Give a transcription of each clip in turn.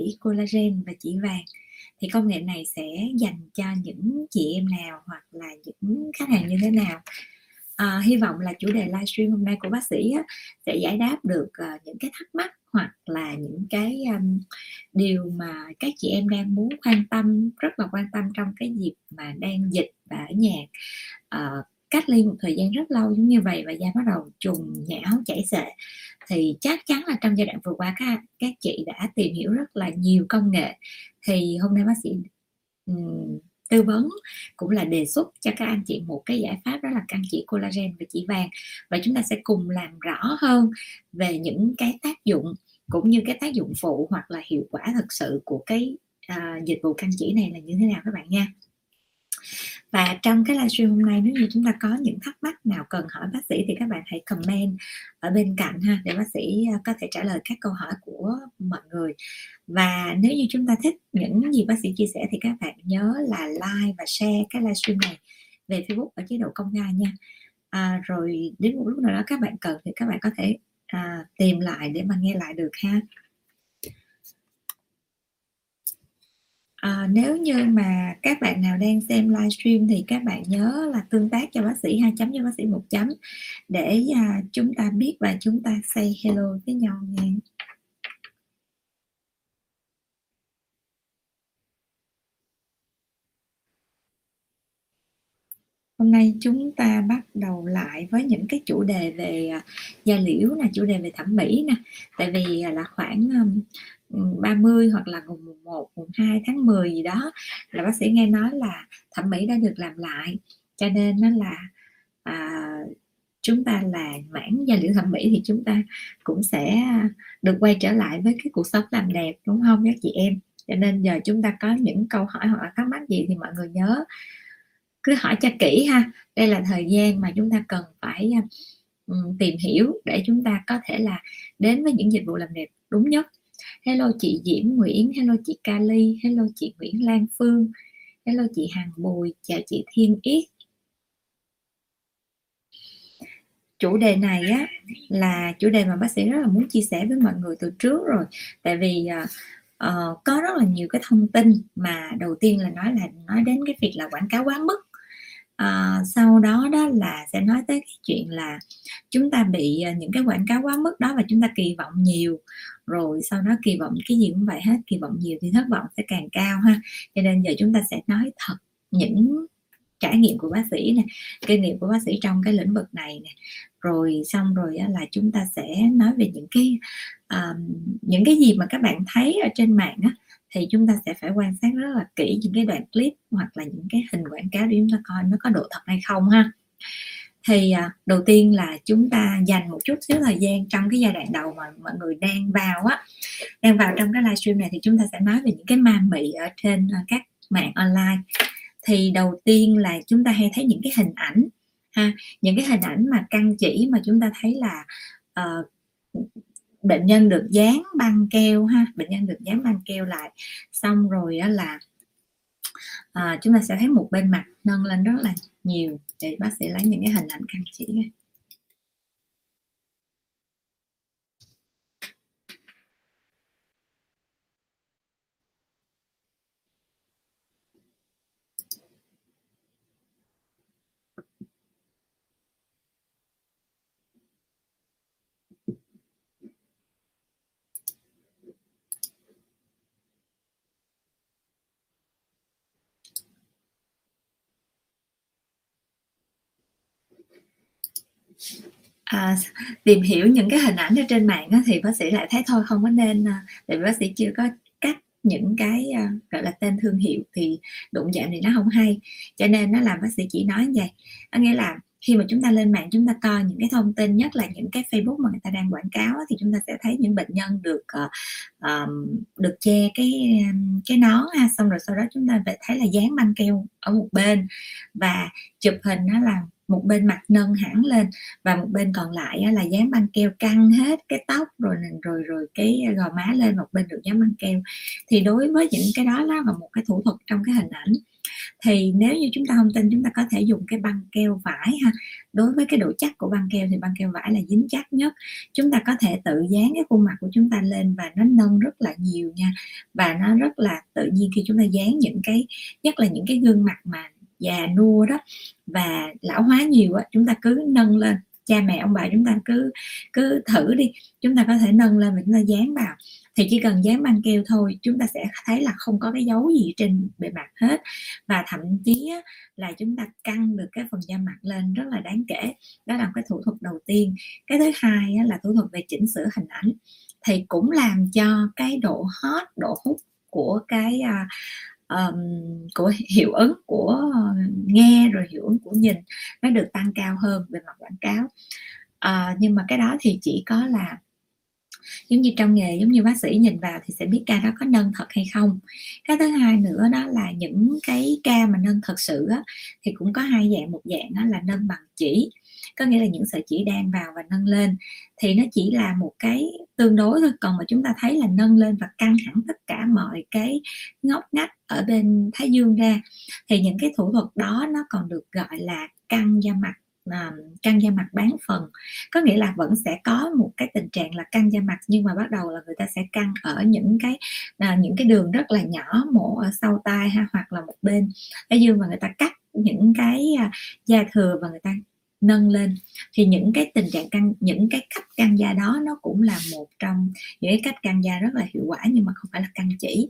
chỉ collagen và chỉ vàng thì công nghệ này sẽ dành cho những chị em nào hoặc là những khách hàng như thế nào? À, hy vọng là chủ đề livestream hôm nay của bác sĩ á, sẽ giải đáp được uh, những cái thắc mắc hoặc là những cái um, điều mà các chị em đang muốn quan tâm rất là quan tâm trong cái dịp mà đang dịch và ở nhà. Uh, cách ly một thời gian rất lâu giống như vậy và da bắt đầu trùng nhão chảy xệ. Thì chắc chắn là trong giai đoạn vừa qua các các chị đã tìm hiểu rất là nhiều công nghệ. Thì hôm nay bác sĩ um, tư vấn cũng là đề xuất cho các anh chị một cái giải pháp đó là căn chỉ collagen và chỉ vàng. Và chúng ta sẽ cùng làm rõ hơn về những cái tác dụng cũng như cái tác dụng phụ hoặc là hiệu quả thực sự của cái uh, dịch vụ căn chỉ này là như thế nào các bạn nha và trong cái livestream hôm nay nếu như chúng ta có những thắc mắc nào cần hỏi bác sĩ thì các bạn hãy comment ở bên cạnh ha để bác sĩ à, có thể trả lời các câu hỏi của mọi người. Và nếu như chúng ta thích những gì bác sĩ chia sẻ thì các bạn nhớ là like và share cái livestream này về Facebook ở chế độ công khai nha. À, rồi đến một lúc nào đó các bạn cần thì các bạn có thể à, tìm lại để mà nghe lại được ha. À, nếu như mà các bạn nào đang xem livestream thì các bạn nhớ là tương tác cho bác sĩ hai chấm cho bác sĩ một chấm để à, chúng ta biết và chúng ta say hello với nhau nha. Hôm nay chúng ta bắt đầu lại với những cái chủ đề về à, da liễu là chủ đề về thẩm mỹ nè. Tại vì à, là khoảng 30 hoặc là mùng 1, mùng 2 tháng 10 gì đó là bác sĩ nghe nói là thẩm mỹ đã được làm lại. Cho nên nó là à, chúng ta là mảng da liễu thẩm mỹ thì chúng ta cũng sẽ được quay trở lại với cái cuộc sống làm đẹp đúng không các chị em? Cho nên giờ chúng ta có những câu hỏi hoặc là thắc mắc gì thì mọi người nhớ cứ hỏi cho kỹ ha. Đây là thời gian mà chúng ta cần phải tìm hiểu để chúng ta có thể là đến với những dịch vụ làm đẹp đúng nhất hello chị Diễm Nguyễn hello chị Kali hello chị Nguyễn Lan Phương hello chị Hằng Bùi chào chị Thiên Yết. Chủ đề này á là chủ đề mà bác sĩ rất là muốn chia sẻ với mọi người từ trước rồi. Tại vì uh, có rất là nhiều cái thông tin mà đầu tiên là nói là nói đến cái việc là quảng cáo quá mức à, sau đó đó là sẽ nói tới cái chuyện là chúng ta bị ờ, những cái quảng cáo quá mức đó và chúng ta kỳ vọng nhiều. Rồi sau đó kỳ vọng cái gì cũng vậy hết kỳ vọng nhiều thì thất vọng sẽ càng cao ha. Cho nên giờ chúng ta sẽ nói thật những trải nghiệm của bác sĩ nè kinh nghiệm của bác sĩ trong cái lĩnh vực này nè. Rồi xong rồi là chúng ta sẽ nói về những cái um, những cái gì mà các bạn thấy ở trên mạng á thì chúng ta sẽ phải quan sát rất là kỹ những cái đoạn clip hoặc là những cái hình quảng cáo để chúng ta coi nó có độ thật hay không ha. Thì à, đầu tiên là chúng ta dành một chút xíu thời gian trong cái giai đoạn đầu mà mọi người đang vào á đang vào trong cái livestream này thì chúng ta sẽ nói về những cái ma mị ở trên à, các mạng online. Thì đầu tiên là chúng ta hay thấy những cái hình ảnh ha những cái hình ảnh mà căng chỉ mà chúng ta thấy là uh, bệnh nhân được dán băng keo ha bệnh nhân được dán băng keo lại. Xong rồi á là à, chúng ta sẽ thấy một bên mặt nâng lên rất là nhiều. Để bác sĩ lấy những cái hình ảnh căng chỉ à, tìm hiểu những cái hình ảnh ở trên mạng á, thì bác sĩ lại thấy thôi không có nên à, tại vì bác sĩ chưa có cắt những cái à, gọi là tên thương hiệu thì đụng chạm thì nó không hay. Cho nên nó làm bác sĩ chỉ nói như vậy. Có nghĩa là khi mà chúng ta lên mạng chúng ta coi những cái thông tin nhất là những cái Facebook mà người ta đang quảng cáo thì chúng ta sẽ thấy những bệnh nhân được uh, um, được che cái cái nón ha xong rồi sau đó chúng ta phải thấy là dán băng keo ở một bên. Và chụp hình nó là một bên mặt nâng hẳn lên và một bên còn lại là dán băng keo căng hết cái tóc rồi rồi rồi cái gò má lên một bên được dán băng keo. Thì đối với những cái đó là một cái thủ thuật trong cái hình ảnh, thì nếu như chúng ta không tin, chúng ta có thể dùng cái băng keo vải ha. Đối với cái độ chắc của băng keo thì băng keo vải là dính chắc nhất. Chúng ta có thể tự dán cái khuôn mặt của chúng ta lên và nó nâng rất là nhiều nha. Và nó rất là tự nhiên khi chúng ta dán những cái, nhất là những cái gương mặt mà già nua đó và lão hóa nhiều á chúng ta cứ nâng lên. Cha mẹ ông bà chúng ta cứ cứ thử đi chúng ta có thể nâng lên và chúng ta dán vào. Thì chỉ cần dán băng keo thôi chúng ta sẽ thấy là không có cái dấu gì trên bề mặt hết. Và thậm chí là chúng ta căng được cái phần da mặt lên rất là đáng kể. Đó là cái thủ thuật đầu tiên. Cái thứ hai là thủ thuật về chỉnh sửa hình ảnh. Thì cũng làm cho cái độ hot độ hút của cái uh, um, của hiệu ứng của ờ, nghe rồi hiệu ứng của nhìn nó được tăng cao hơn về mặt quảng cáo. Uh, nhưng mà cái đó thì chỉ có là giống như trong nghề giống như bác sĩ nhìn vào thì sẽ biết ca đó có nâng thật hay không. Cái thứ hai nữa đó là những cái ca mà nâng thật sự á, thì cũng có hai dạng. Một dạng đó là nâng bằng chỉ có nghĩa là những sợi chỉ đang vào và nâng lên. Thì nó chỉ là một cái tương đối thôi còn mà chúng ta thấy là nâng lên và căng hẳn tất cả mọi cái ngóc ngách ở bên thái dương ra. Thì những cái thủ thuật đó nó còn được gọi là căng da mặt à, căng da mặt bán phần. Có nghĩa là vẫn sẽ có một cái tình trạng là căng da mặt nhưng mà bắt đầu là người ta sẽ căng ở những cái à, những cái đường rất là nhỏ mổ ở sau tai ha hoặc là một bên. Thái dương mà người ta cắt những cái à, da thừa và người ta nâng lên. Thì những cái tình trạng căng, những cái cách căng da đó nó cũng là một trong những cái cách căng da rất là hiệu quả nhưng mà không phải là căng chỉ.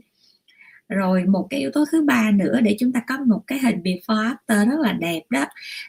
Rồi một cái yếu tố thứ ba nữa để chúng ta có một cái hình before after rất là đẹp đó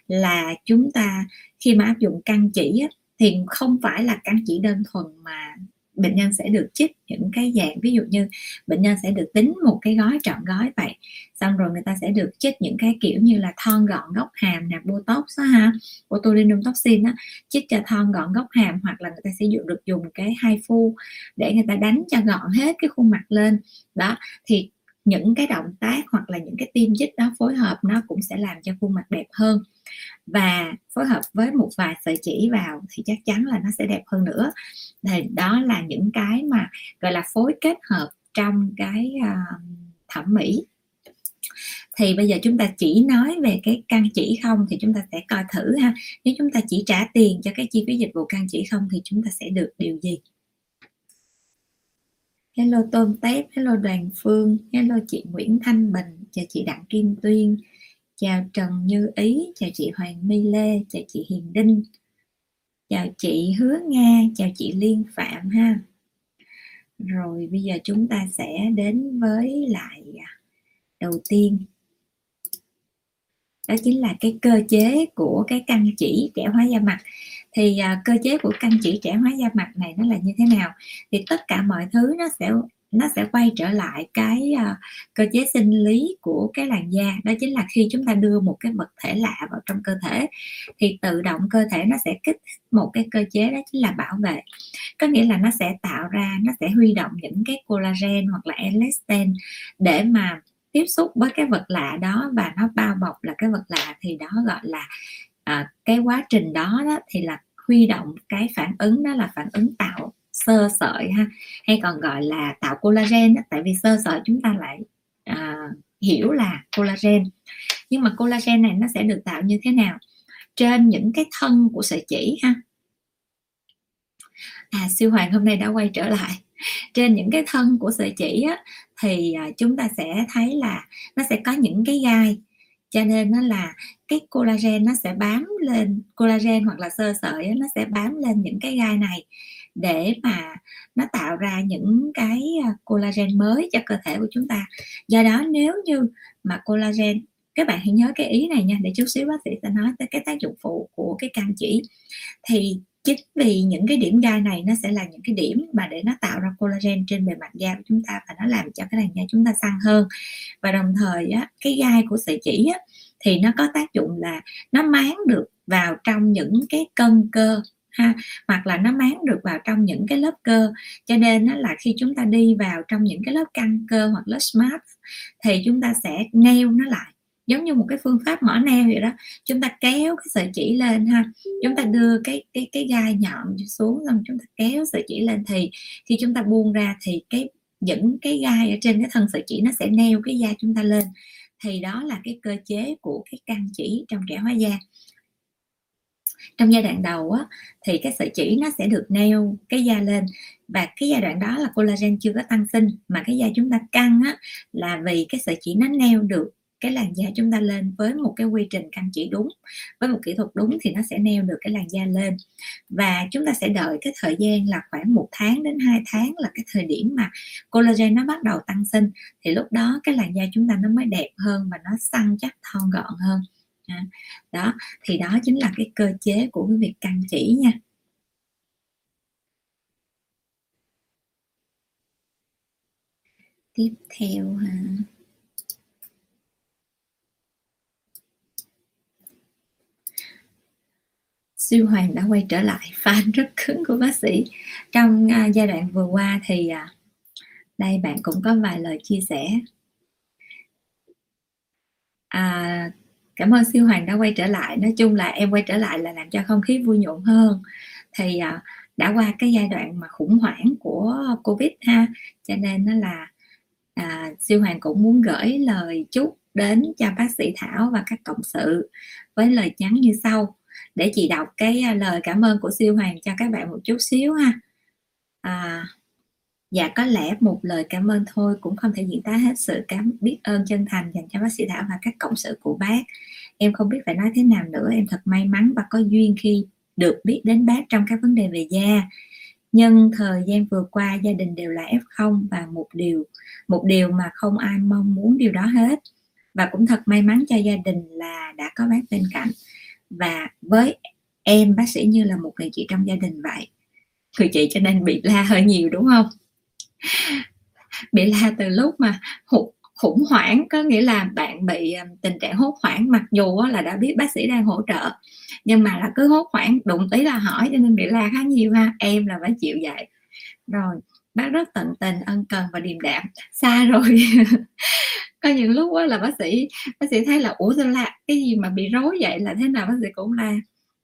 là chúng ta khi mà áp dụng căng chỉ thì không phải là căng chỉ đơn thuần mà bệnh nhân sẽ được chích những cái dạng, ví dụ như bệnh nhân sẽ được tính một cái gói trọn gói vậy, xong rồi người ta sẽ được chích những cái kiểu như là thon gọn góc hàm nè, botox đó ha, botulinum toxin á, chích cho thon gọn góc hàm hoặc là người ta sẽ được dùng cái hai phu để người ta đánh cho gọn hết cái khuôn mặt lên. Đó, thì những cái động tác hoặc là những cái tiêm chích đó phối hợp nó cũng sẽ làm cho khuôn mặt đẹp hơn. Và phối hợp với một vài sợi chỉ vào thì chắc chắn là nó sẽ đẹp hơn nữa. Thì đó là những cái mà gọi là phối kết hợp trong cái uh, thẩm mỹ. Thì bây giờ chúng ta chỉ nói về cái căn chỉ không thì chúng ta sẽ coi thử ha. Nếu chúng ta chỉ trả tiền cho cái chi phí dịch vụ căn chỉ không thì chúng ta sẽ được điều gì? Hello Tôm Tép, hello Đoàn Phương, hello chị Nguyễn Thanh Bình, chào chị Đặng Kim Tuyên, chào Trần Như Ý, chào chị Hoàng My Lê, chào chị Hiền Đinh, chào chị Hứa Nga, chào chị Liên Phạm ha. Rồi bây giờ chúng ta sẽ đến với lại à, đầu tiên đó chính là cái cơ chế của cái căn chỉ trẻ hóa da mặt thì à, cơ chế của căn chỉ trẻ hóa da mặt này nó là như thế nào? Thì tất cả mọi thứ nó sẽ nó sẽ quay trở lại cái uh, cơ chế sinh lý của cái làn da. Đó chính là khi chúng ta đưa một cái vật thể lạ vào trong cơ thể thì tự động cơ thể nó sẽ kích một cái cơ chế đó chính là bảo vệ. Có nghĩa là nó sẽ tạo ra nó sẽ huy động những cái collagen hoặc là elastin để mà tiếp xúc với cái vật lạ đó và nó bao bọc là cái vật lạ thì đó gọi là à, cái quá trình đó, đó thì là huy động cái phản ứng đó là phản ứng tạo sơ sợi ha hay còn gọi là tạo collagen đó, tại vì sơ sợi chúng ta lại à, hiểu là collagen. Nhưng mà collagen này nó sẽ được tạo như thế nào? Trên những cái thân của sợi chỉ ha. À siêu hoàng hôm nay đã quay trở lại. Trên những cái thân của sợi chỉ á, thì à, chúng ta sẽ thấy là nó sẽ có những cái gai cho nên nó là cái collagen nó sẽ bám lên, collagen hoặc là sơ sợi nó sẽ bám lên những cái gai này để mà nó tạo ra những cái à, collagen mới cho cơ thể của chúng ta. Do đó nếu như mà collagen, các bạn hãy nhớ cái ý này nha, để chút xíu bác sĩ sẽ nói tới cái tác dụng phụ của cái căng chỉ. Thì chính vì những cái điểm gai này nó sẽ là những cái điểm mà để nó tạo ra collagen trên bề mặt da của chúng ta và nó làm cho cái làn da chúng ta săn hơn. Và đồng thời á, cái gai của sợi chỉ á, thì nó có tác dụng là nó máng được vào trong những cái cân cơ ha hoặc là nó máng được vào trong những cái lớp cơ. Cho nên nó là khi chúng ta đi vào trong những cái lớp căng cơ hoặc lớp smart thì chúng ta sẽ neo nó lại giống như một cái phương pháp mỏ neo vậy đó. Chúng ta kéo cái sợi chỉ lên ha. Chúng ta đưa cái cái cái gai nhọn xuống xong chúng ta kéo sợi chỉ lên thì khi chúng ta buông ra thì cái những cái gai ở trên cái thân sợi chỉ nó sẽ neo cái da chúng ta lên. Thì đó là cái cơ chế của cái căng chỉ trong trẻ hóa da. Trong giai đoạn đầu á, thì cái sợi chỉ nó sẽ được neo cái da lên và cái giai đoạn đó là collagen chưa có tăng sinh. Mà cái da chúng ta căng á, là vì cái sợi chỉ nó neo được cái làn da chúng ta lên với một cái quy trình căng chỉ đúng, với một kỹ thuật đúng thì nó sẽ neo được cái làn da lên. Và chúng ta sẽ đợi cái thời gian là khoảng một tháng đến 2 tháng là cái thời điểm mà collagen nó bắt đầu tăng sinh, thì lúc đó cái làn da chúng ta nó mới đẹp hơn và nó săn chắc thon gọn hơn. À, đó, thì đó chính là cái cơ chế của cái việc căng chỉ nha. Tiếp theo ha siêu hoàng đã quay trở lại fan rất cứng của bác sĩ. Trong uh, giai đoạn vừa qua thì uh, đây bạn cũng có vài lời chia sẻ. À, cảm ơn siêu hoàng đã quay trở lại. Nói chung là em quay trở lại là làm cho không khí vui nhộn hơn. Thì à, đã qua cái giai đoạn mà khủng hoảng của covid ha. Cho nên nó là à, siêu hoàng cũng muốn gửi lời chúc đến cho bác sĩ thảo và các cộng sự với lời nhắn như sau để chị đọc cái à, lời cảm ơn của siêu hoàng cho các bạn một chút xíu ha. À, dạ có lẽ một lời cảm ơn thôi cũng không thể diễn tả hết sự cảm biết ơn chân thành dành cho bác sĩ thảo và các cộng sự của bác. Em không biết phải nói thế nào nữa em thật may mắn và có duyên khi được biết đến bác trong các vấn đề về da. Nhưng thời gian vừa qua gia đình đều là f0 và một điều một điều mà không ai mong muốn điều đó hết. Và cũng thật may mắn cho gia đình là đã có bác bên cạnh và với em, bác sĩ như là một người chị trong gia đình vậy. Người chị cho nên bị la hơi nhiều, đúng không? Bị la từ lúc mà khủng hoảng, có nghĩa là bạn bị à, tình trạng hốt hoảng, mặc dù là đã biết bác sĩ đang hỗ trợ, nhưng mà là cứ hốt hoảng, đụng tí là hỏi, cho nên bị la khá nhiều ha. Em là phải chịu vậy. Rồi bác rất tận tình ân cần và điềm đạm. Xa rồi. Có những lúc là bác sĩ bác sĩ thấy là ủa sao lạ cái gì mà bị rối vậy? Là thế nào? Bác sĩ cũng la.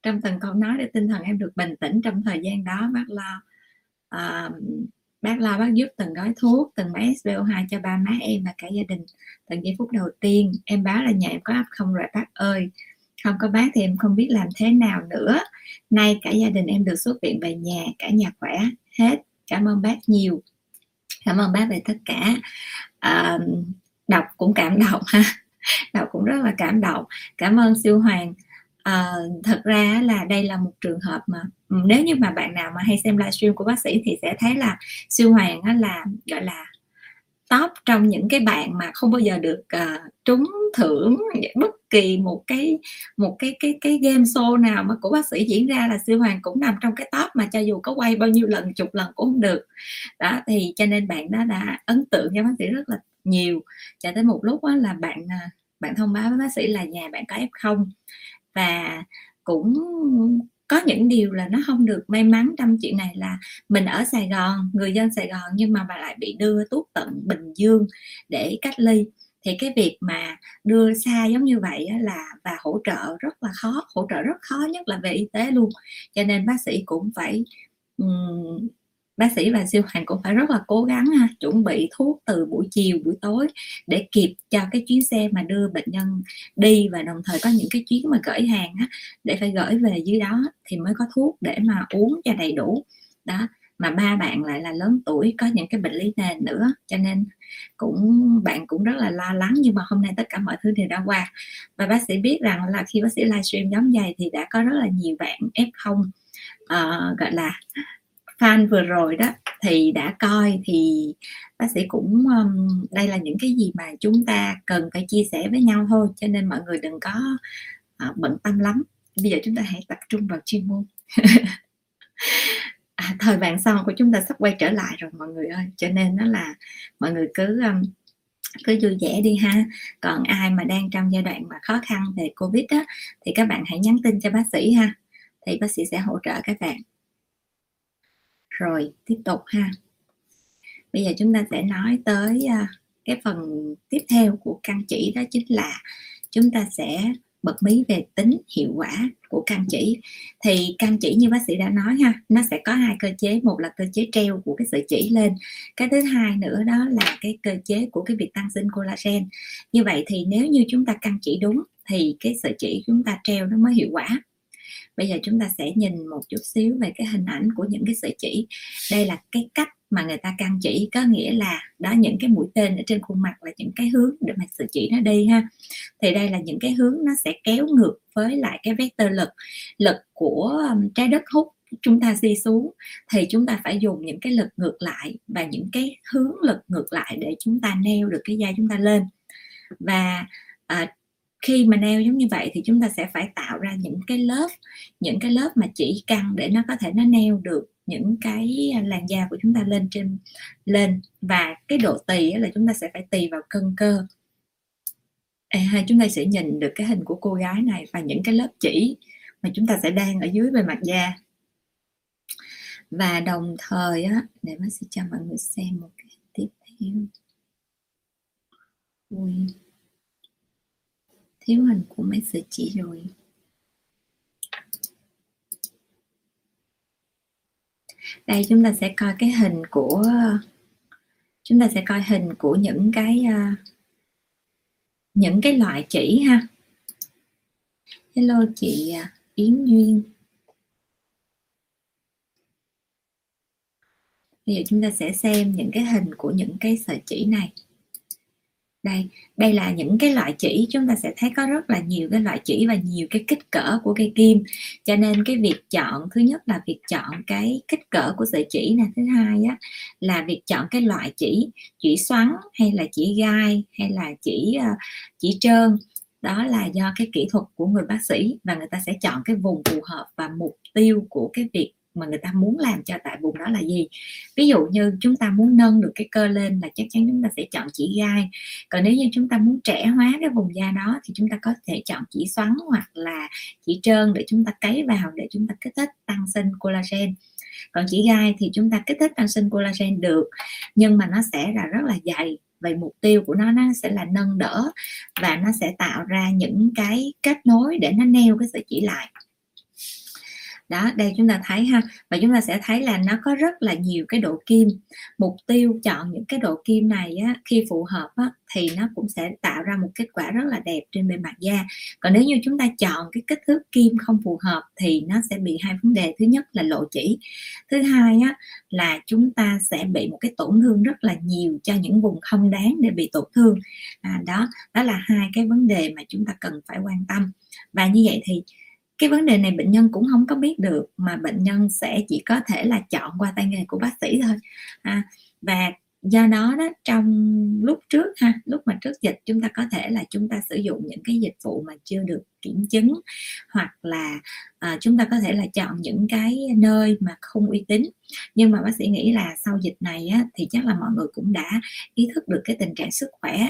Trong từng câu nói để tinh thần em được bình tĩnh trong thời gian đó bác lo à, bác lo bác giúp từng gói thuốc từng máy SPO2 cho ba má em và cả gia đình từng giây phút đầu tiên. Em báo là nhà em có áp không rồi bác ơi. Không có bác thì em không biết làm thế nào nữa. Nay cả gia đình em được xuất viện về nhà cả nhà khỏe hết cảm ơn bác nhiều. Cảm ơn bác về tất cả. À, đọc cũng cảm động ha. Đọc cũng rất là cảm động. Cảm ơn siêu hoàng. À, thật ra là đây là một trường hợp mà nếu như mà bạn nào mà hay xem livestream của bác sĩ thì sẽ thấy là siêu hoàng á, là gọi là top trong những cái bạn mà không bao giờ được uh, trúng thưởng bất kỳ một cái một cái cái cái game show nào mà của bác sĩ diễn ra là siêu hoàng cũng nằm trong cái top mà cho dù có quay bao nhiêu lần, chục lần cũng không được. Đó, thì cho nên bạn đó đã ấn tượng cho bác sĩ rất là nhiều. Cho tới một lúc đó là bạn à, bạn thông báo với bác sĩ là nhà bạn có f không. Và cũng có những điều là nó không được may mắn trong chuyện này là mình ở Sài Gòn, người dân Sài Gòn nhưng mà bà lại bị đưa tuốt tận Bình Dương để cách ly thì cái việc mà đưa xa giống như vậy là và hỗ trợ rất là khó hỗ trợ rất khó nhất là về y tế luôn. Cho nên bác sĩ cũng phải um, bác sĩ và siêu hoàng cũng phải rất là cố gắng ha, chuẩn bị thuốc từ buổi chiều buổi tối để kịp cho cái chuyến xe mà đưa bệnh nhân đi và đồng thời có những cái chuyến mà gửi hàng á, để phải gửi về dưới đó thì mới có thuốc để mà uống cho đầy đủ. Đó mà ba bạn lại là lớn tuổi có những cái bệnh lý nền nữa cho nên cũng bạn cũng rất là lo lắng nhưng mà hôm nay tất cả mọi thứ đều đã qua. Và bác sĩ biết rằng là khi bác sĩ livestream giống vậy thì đã có rất là nhiều bạn f0 uh, ờ, gọi là fan vừa rồi đó thì đã coi. Thì bác sĩ cũng um, đây là những cái gì mà chúng ta cần phải chia sẻ với nhau thôi cho nên mọi người đừng có uh, bận tâm lắm. Bây giờ chúng ta hãy tập trung vào chuyên môn. à, thời vàng son của chúng ta sắp quay trở lại rồi mọi người ơi. Cho nên nó là mọi người cứ um, cứ vui vẻ đi ha. Còn ai mà đang trong giai đoạn mà khó khăn về covid á thì các bạn hãy nhắn tin cho bác sĩ ha thì bác sĩ sẽ hỗ trợ các bạn. Rồi tiếp tục ha. Bây giờ chúng ta sẽ nói tới à, cái phần tiếp theo của căn chỉ đó chính là chúng ta sẽ bật mí về tính hiệu quả của cam chỉ. Thì cam chỉ như bác sĩ đã nói ha, nó sẽ có hai cơ chế, một là cơ chế treo của cái sợi chỉ lên, cái thứ hai nữa đó là cái cơ chế của cái việc tăng sinh collagen. Như vậy thì nếu như chúng ta cam chỉ đúng thì cái sợi chỉ chúng ta treo nó mới hiệu quả. Bây giờ chúng ta sẽ nhìn một chút xíu về cái hình ảnh của những cái sợi chỉ. Đây là cái cách mà người ta căn chỉ. Có nghĩa là đó những cái mũi tên ở trên khuôn mặt là những cái hướng để mà sự chỉ nó đi ha. Thì đây là những cái hướng nó sẽ kéo ngược với lại cái vector lực lực của um, trái đất hút chúng ta di xuống. Thì chúng ta phải dùng những cái lực ngược lại và những cái hướng lực ngược lại để chúng ta neo được cái da chúng ta lên. Và à, khi mà neo giống như vậy thì chúng ta sẽ phải tạo ra những cái lớp những cái lớp mà chỉ căng để nó có thể nó neo được những cái làn da của chúng ta lên trên lên. Và cái độ tì là chúng ta sẽ phải tì vào cân cơ. À, chúng ta sẽ nhìn được cái hình của cô gái này và những cái lớp chỉ mà chúng ta sẽ đang ở dưới bề mặt da. Và đồng thời á để bác sĩ cho mọi người xem một cái tiếp theo. Ui thiếu hình của mấy sợi chỉ rồi. Đây, chúng ta sẽ coi cái hình của, chúng ta sẽ coi hình của những cái à, những cái loại chỉ ha. Hello chị à, yến duyên. Bây giờ chúng ta sẽ xem những cái hình của những cái sợi chỉ này đây đây là những cái loại chỉ, chúng ta sẽ thấy có rất là nhiều cái loại chỉ và nhiều cái kích cỡ của cây kim. Cho nên cái việc chọn, thứ nhất là việc chọn cái kích cỡ của sợi chỉ nè, thứ hai á, là việc chọn cái loại chỉ chỉ xoắn hay là chỉ gai hay là chỉ ờ, chỉ trơn. Đó là do cái kỹ thuật của người bác sĩ và người ta sẽ chọn cái vùng phù hợp và mục tiêu của cái việc mà người ta muốn làm cho tại vùng đó là gì. Ví dụ như chúng ta muốn nâng được cái cơ lên là chắc chắn chúng ta sẽ chọn chỉ gai. Còn nếu như chúng ta muốn trẻ hóa cái vùng da đó thì chúng ta có thể chọn chỉ xoắn hoặc là chỉ trơn để chúng ta cấy vào để chúng ta kích thích tăng sinh collagen. Còn chỉ gai thì chúng ta kích thích tăng sinh collagen được, nhưng mà nó sẽ là rất là dày, vậy mục tiêu của nó nó sẽ là nâng đỡ và nó sẽ tạo ra những cái kết nối để nó neo cái sợi chỉ lại đó đây chúng ta thấy ha. Và chúng ta sẽ thấy là nó có rất là nhiều cái độ kim. Mục tiêu chọn những cái độ kim này á, khi phù hợp á, thì nó cũng sẽ tạo ra một kết quả rất là đẹp trên bề mặt da. Còn nếu như chúng ta chọn cái kích thước kim không phù hợp thì nó sẽ bị hai vấn đề. Thứ nhất là lộ chỉ. Thứ hai á, là chúng ta sẽ bị một cái tổn thương rất là nhiều cho những vùng không đáng để bị tổn thương. À, đó đó là hai cái vấn đề mà chúng ta cần phải quan tâm. Và như vậy thì cái vấn đề này bệnh nhân cũng không có biết được mà bệnh nhân sẽ chỉ có thể là chọn qua tay nghề của bác sĩ thôi. À, và do đó đó trong lúc trước ha lúc mà trước dịch chúng ta có thể là chúng ta sử dụng những cái dịch vụ mà chưa được kiểm chứng hoặc là à, chúng ta có thể là chọn những cái nơi mà không uy tín. Nhưng mà bác sĩ nghĩ là sau dịch này á, thì chắc là mọi người cũng đã ý thức được cái tình trạng sức khỏe.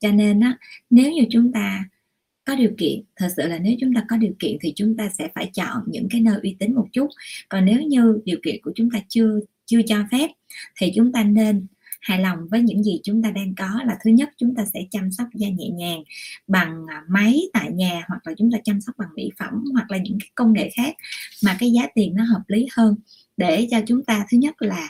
Cho nên á, nếu như chúng ta có điều kiện. Thật sự là nếu chúng ta có điều kiện thì chúng ta sẽ phải chọn những cái nơi uy tín một chút. Còn nếu như điều kiện của chúng ta chưa chưa cho phép thì chúng ta nên hài lòng với những gì chúng ta đang có là thứ nhất, chúng ta sẽ chăm sóc da nhẹ nhàng bằng à, máy tại nhà hoặc là chúng ta chăm sóc bằng mỹ phẩm hoặc là những cái công nghệ khác mà cái giá tiền nó hợp lý hơn. Để cho chúng ta, thứ nhất là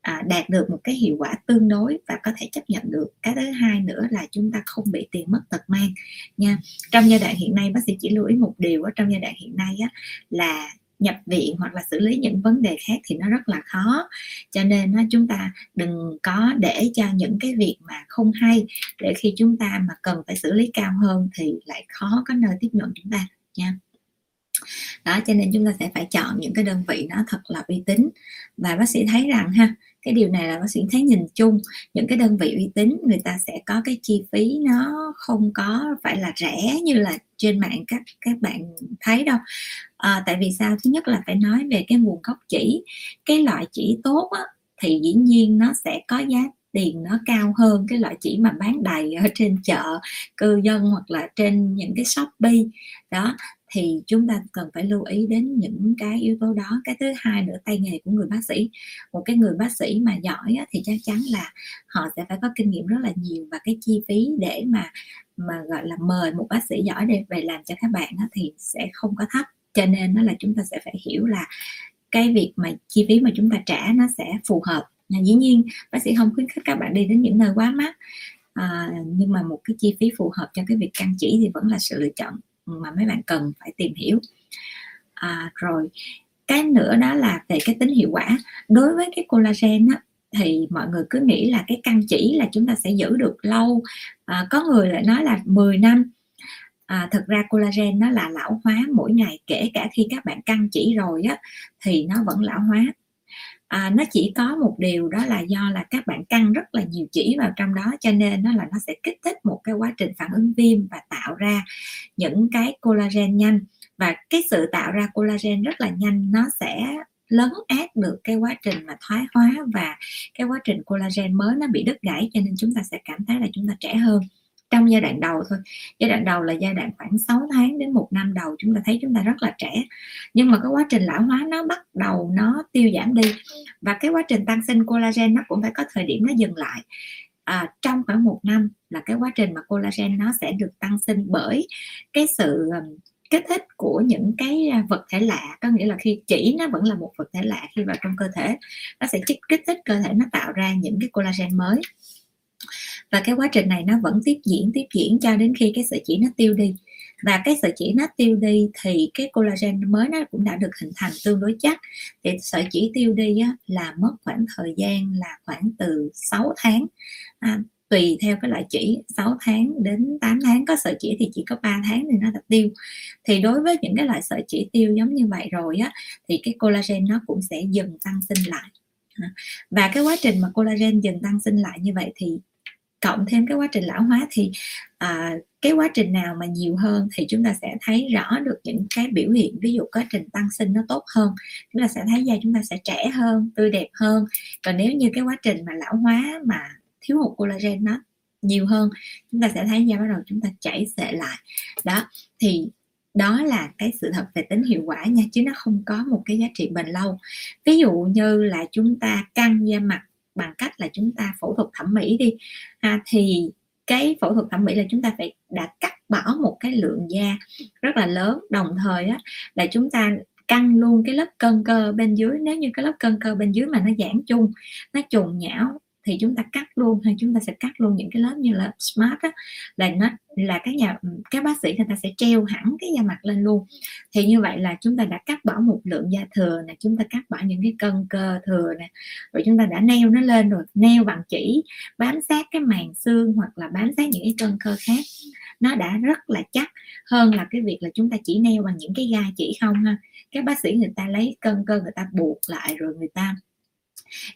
à, đạt được một cái hiệu quả tương đối và có thể chấp nhận được. Cái thứ hai nữa là chúng ta không bị tiền mất tật mang nha. Trong giai đoạn hiện nay bác sĩ chỉ lưu ý một điều ở trong giai đoạn hiện nay á, là nhập viện hoặc là xử lý những vấn đề khác thì nó rất là khó. Cho nên á, chúng ta đừng có để cho những cái việc mà không hay để khi chúng ta mà cần phải xử lý cao hơn thì lại khó có nơi tiếp nhận chúng ta nha. Đó cho nên chúng ta sẽ phải chọn những cái đơn vị nó thật là uy tín. Và bác sĩ thấy rằng ha cái điều này là bác sĩ thấy nhìn chung những cái đơn vị uy tín người ta sẽ có cái chi phí nó không có phải là rẻ như là trên mạng các các bạn thấy đâu. À, tại vì sao? Thứ nhất là phải nói về cái nguồn gốc chỉ. Cái loại chỉ tốt á, thì dĩ nhiên nó sẽ có giá tiền nó cao hơn cái loại chỉ mà bán đầy ở trên chợ cư dân hoặc là trên những cái shopee. Đó thì chúng ta cần phải lưu ý đến những cái yếu tố đó. Cái thứ hai nữa tay nghề của người bác sĩ. Một cái người bác sĩ mà giỏi á, thì chắc chắn là họ sẽ phải có kinh nghiệm rất là nhiều và cái chi phí để mà mà gọi là mời một bác sĩ giỏi để về làm cho các bạn á, thì sẽ không có thấp. Cho nên nó là chúng ta sẽ phải hiểu là cái việc mà chi phí mà chúng ta trả nó sẽ phù hợp. Dĩ nhiên bác sĩ không khuyến khích các bạn đi đến những nơi quá mắc. À, nhưng mà một cái chi phí phù hợp cho cái việc căn chỉ thì vẫn là sự lựa chọn mà mấy bạn cần phải tìm hiểu. À, rồi cái nữa đó là về cái tính hiệu quả. Đối với cái collagen á, thì mọi người cứ nghĩ là cái căn chỉ là chúng ta sẽ giữ được lâu. À, có người lại nói là 10 năm. À, thực ra collagen nó là lão hóa mỗi ngày kể cả khi các bạn căn chỉ rồi á thì nó vẫn lão hóa à, nó chỉ có một điều đó là do là các bạn căng rất là nhiều chỉ vào trong đó cho nên nó là nó sẽ kích thích một cái quá trình phản ứng viêm và tạo ra những cái collagen nhanh. Và cái sự tạo ra collagen rất là nhanh nó sẽ lớn át được cái quá trình mà thoái hóa và cái quá trình collagen mới nó bị đứt gãy cho nên chúng ta sẽ cảm thấy là chúng ta trẻ hơn trong giai đoạn đầu thôi. Giai đoạn đầu là giai đoạn khoảng 6 tháng đến một năm đầu chúng ta thấy chúng ta rất là trẻ. Nhưng mà cái quá trình lão hóa nó bắt đầu nó tiêu giảm đi. Và cái quá trình tăng sinh collagen nó cũng phải có thời điểm nó dừng lại. À, trong khoảng một năm là cái quá trình mà collagen nó sẽ được tăng sinh bởi cái sự um, kích thích của những cái à, vật thể lạ. Có nghĩa là khi chỉ nó vẫn là một vật thể lạ khi vào trong cơ thể nó sẽ kích thích cơ thể nó tạo ra những cái collagen mới và cái quá trình này nó vẫn tiếp diễn tiếp diễn cho đến khi cái sợi chỉ nó tiêu đi. Và cái sợi chỉ nó tiêu đi thì cái collagen mới nó cũng đã được hình thành tương đối chắc. Thì sợi chỉ tiêu đi á, là mất khoảng thời gian là khoảng từ 6 tháng. À, tùy theo cái loại chỉ 6 tháng đến 8 tháng. Có sợi chỉ thì chỉ có 3 tháng thì nó đã tiêu. Thì đối với những cái loại sợi chỉ tiêu giống như vậy rồi á thì cái collagen nó cũng sẽ dần tăng sinh lại. À, và cái quá trình mà collagen dần tăng sinh lại như vậy thì cộng thêm cái quá trình lão hóa thì à, cái quá trình nào mà nhiều hơn thì chúng ta sẽ thấy rõ được những cái biểu hiện ví dụ quá trình tăng sinh nó tốt hơn chúng ta sẽ thấy da chúng ta sẽ trẻ hơn tươi đẹp hơn. Còn nếu như cái quá trình mà lão hóa mà thiếu hụt collagen nó nhiều hơn chúng ta sẽ thấy da bắt đầu chúng ta chảy xệ lại. Đó thì đó là cái sự thật về tính hiệu quả nha chứ nó không có một cái giá trị bền lâu. Ví dụ như là chúng ta căng da mặt bằng cách là chúng ta phẫu thuật thẩm mỹ đi. À, thì cái phẫu thuật thẩm mỹ là chúng ta phải đã cắt bỏ một cái lượng da rất là lớn đồng thời á, là chúng ta căng luôn cái lớp cân cơ bên dưới. Nếu như cái lớp cân cơ bên dưới mà nó giãn chung nó trùng nhão thì chúng ta cắt luôn hay chúng ta sẽ cắt luôn những cái lớp như là smart á, là nó là các nhà ừ, các bác sĩ người ta sẽ treo hẳn cái da mặt lên luôn. Thì như vậy là chúng ta đã cắt bỏ một lượng da thừa nè chúng ta cắt bỏ những cái cân cơ thừa nè rồi chúng ta đã neo nó lên rồi neo bằng chỉ bám sát cái màng xương hoặc là bám sát những cái cân cơ khác. Nó đã rất là chắc. Hơn là cái việc là chúng ta chỉ neo bằng những cái gai chỉ không ha. Các bác sĩ người ta lấy cân cơ người ta buộc lại rồi người ta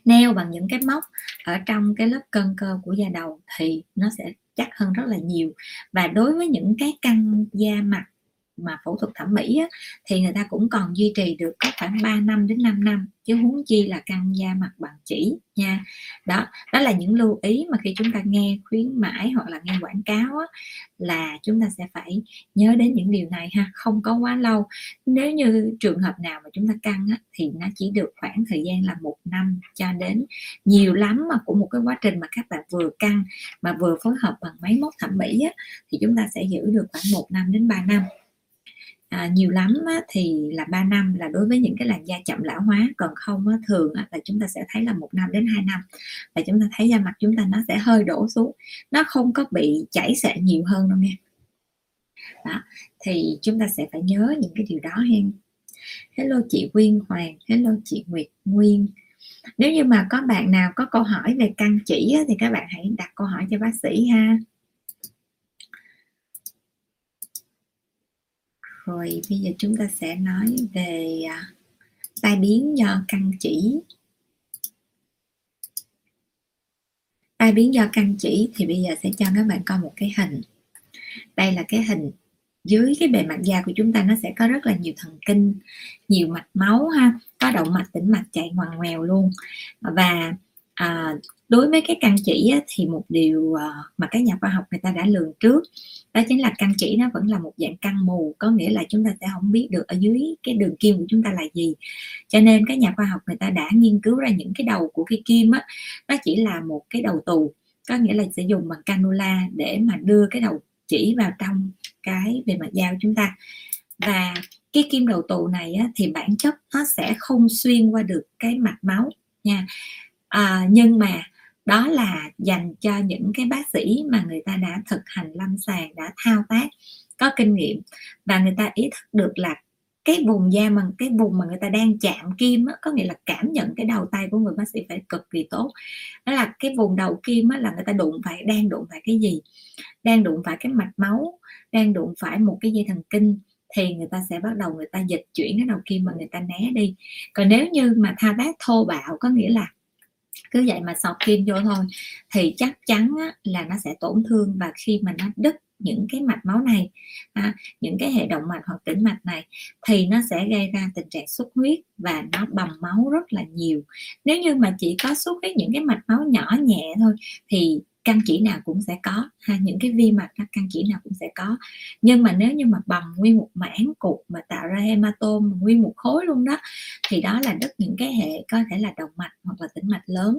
neo bằng những cái móc ở trong cái lớp cân cơ của da đầu thì nó sẽ chắc hơn rất là nhiều. Và đối với những cái căng da mặt mà phẫu thuật thẩm mỹ á, thì người ta cũng còn duy trì được có khoảng 3 năm đến 5 năm chứ huống chi là căng da mặt bằng chỉ nha. Đó đó là những lưu ý mà khi chúng ta nghe khuyến mãi hoặc là nghe quảng cáo á, là chúng ta sẽ phải nhớ đến những điều này ha không có quá lâu. Nếu như trường hợp nào mà chúng ta căng á, thì nó chỉ được khoảng thời gian là một năm cho đến. Nhiều lắm mà của một cái quá trình mà các bạn vừa căng mà vừa phối hợp bằng máy móc thẩm mỹ á, thì chúng ta sẽ giữ được khoảng một năm đến 3 năm à, nhiều lắm á, thì là 3 năm là đối với những cái làn da chậm lão hóa. Còn không á, thường á, là chúng ta sẽ thấy là một năm đến 2 năm là chúng ta thấy da mặt chúng ta nó sẽ hơi đổ xuống nó không có bị chảy xệ nhiều hơn đâu nha. Đó thì chúng ta sẽ phải nhớ những cái điều đó hen. Hello chị Quyên Hoàng hello chị Nguyệt Nguyên. Nếu như mà có bạn nào có câu hỏi về căng chỉ á, thì các bạn hãy đặt câu hỏi cho bác sĩ ha. Rồi bây giờ chúng ta sẽ nói về à, tai biến do căng chỉ. Tai biến do căng chỉ thì bây giờ sẽ cho các bạn coi một cái hình. Đây là cái hình dưới cái bề mặt da của chúng ta nó sẽ có rất là nhiều thần kinh nhiều mạch máu ha có động mạch tĩnh mạch chạy ngoằn ngoèo luôn. Và à, đối với cái căn chỉ á, thì một điều ờ, mà các nhà khoa học người ta đã lường trước đó chính là căn chỉ nó vẫn là một dạng căn mù có nghĩa là chúng ta sẽ không biết được ở dưới cái đường kim của chúng ta là gì. Cho nên các nhà khoa học người ta đã nghiên cứu ra những cái đầu của cái kim á nó chỉ là một cái đầu tù có nghĩa là sẽ dùng bằng canula để mà đưa cái đầu chỉ vào trong cái bề mặt dao chúng ta. Và cái kim đầu tù này á, thì bản chất nó sẽ không xuyên qua được cái mạch máu nha. À, nhưng mà đó là dành cho những cái bác sĩ mà người ta đã thực hành lâm sàng đã thao tác có kinh nghiệm. Và người ta ý thức được là cái vùng da mà cái vùng mà người ta đang chạm kim á, có nghĩa là cảm nhận cái đầu tay của người bác sĩ phải cực kỳ tốt. Đó là cái vùng đầu kim á, là người ta đụng phải đang đụng phải cái gì? Đang đụng phải cái mạch máu đang đụng phải một cái dây thần kinh thì người ta sẽ bắt đầu người ta dịch chuyển cái đầu kim mà người ta né đi. Còn nếu như mà thao tác thô bạo có nghĩa là cứ vậy mà sọt kim vô thôi thì chắc chắn á, là nó sẽ tổn thương. Và khi mà nó đứt những cái mạch máu này à, những cái hệ động mạch hoặc tĩnh mạch này thì nó sẽ gây ra tình trạng xuất huyết và nó bầm máu rất là nhiều. Nếu như mà chỉ có xuất huyết những cái mạch máu nhỏ nhẹ thôi thì căn chỉ nào cũng sẽ có ha, những cái vi mạch các căn chỉ nào cũng sẽ có. Nhưng mà nếu như mà bầm nguyên một mảng cục mà tạo ra hematom nguyên một khối luôn đó, thì đó là đứt những cái hệ có thể là động mạch hoặc là tĩnh mạch lớn.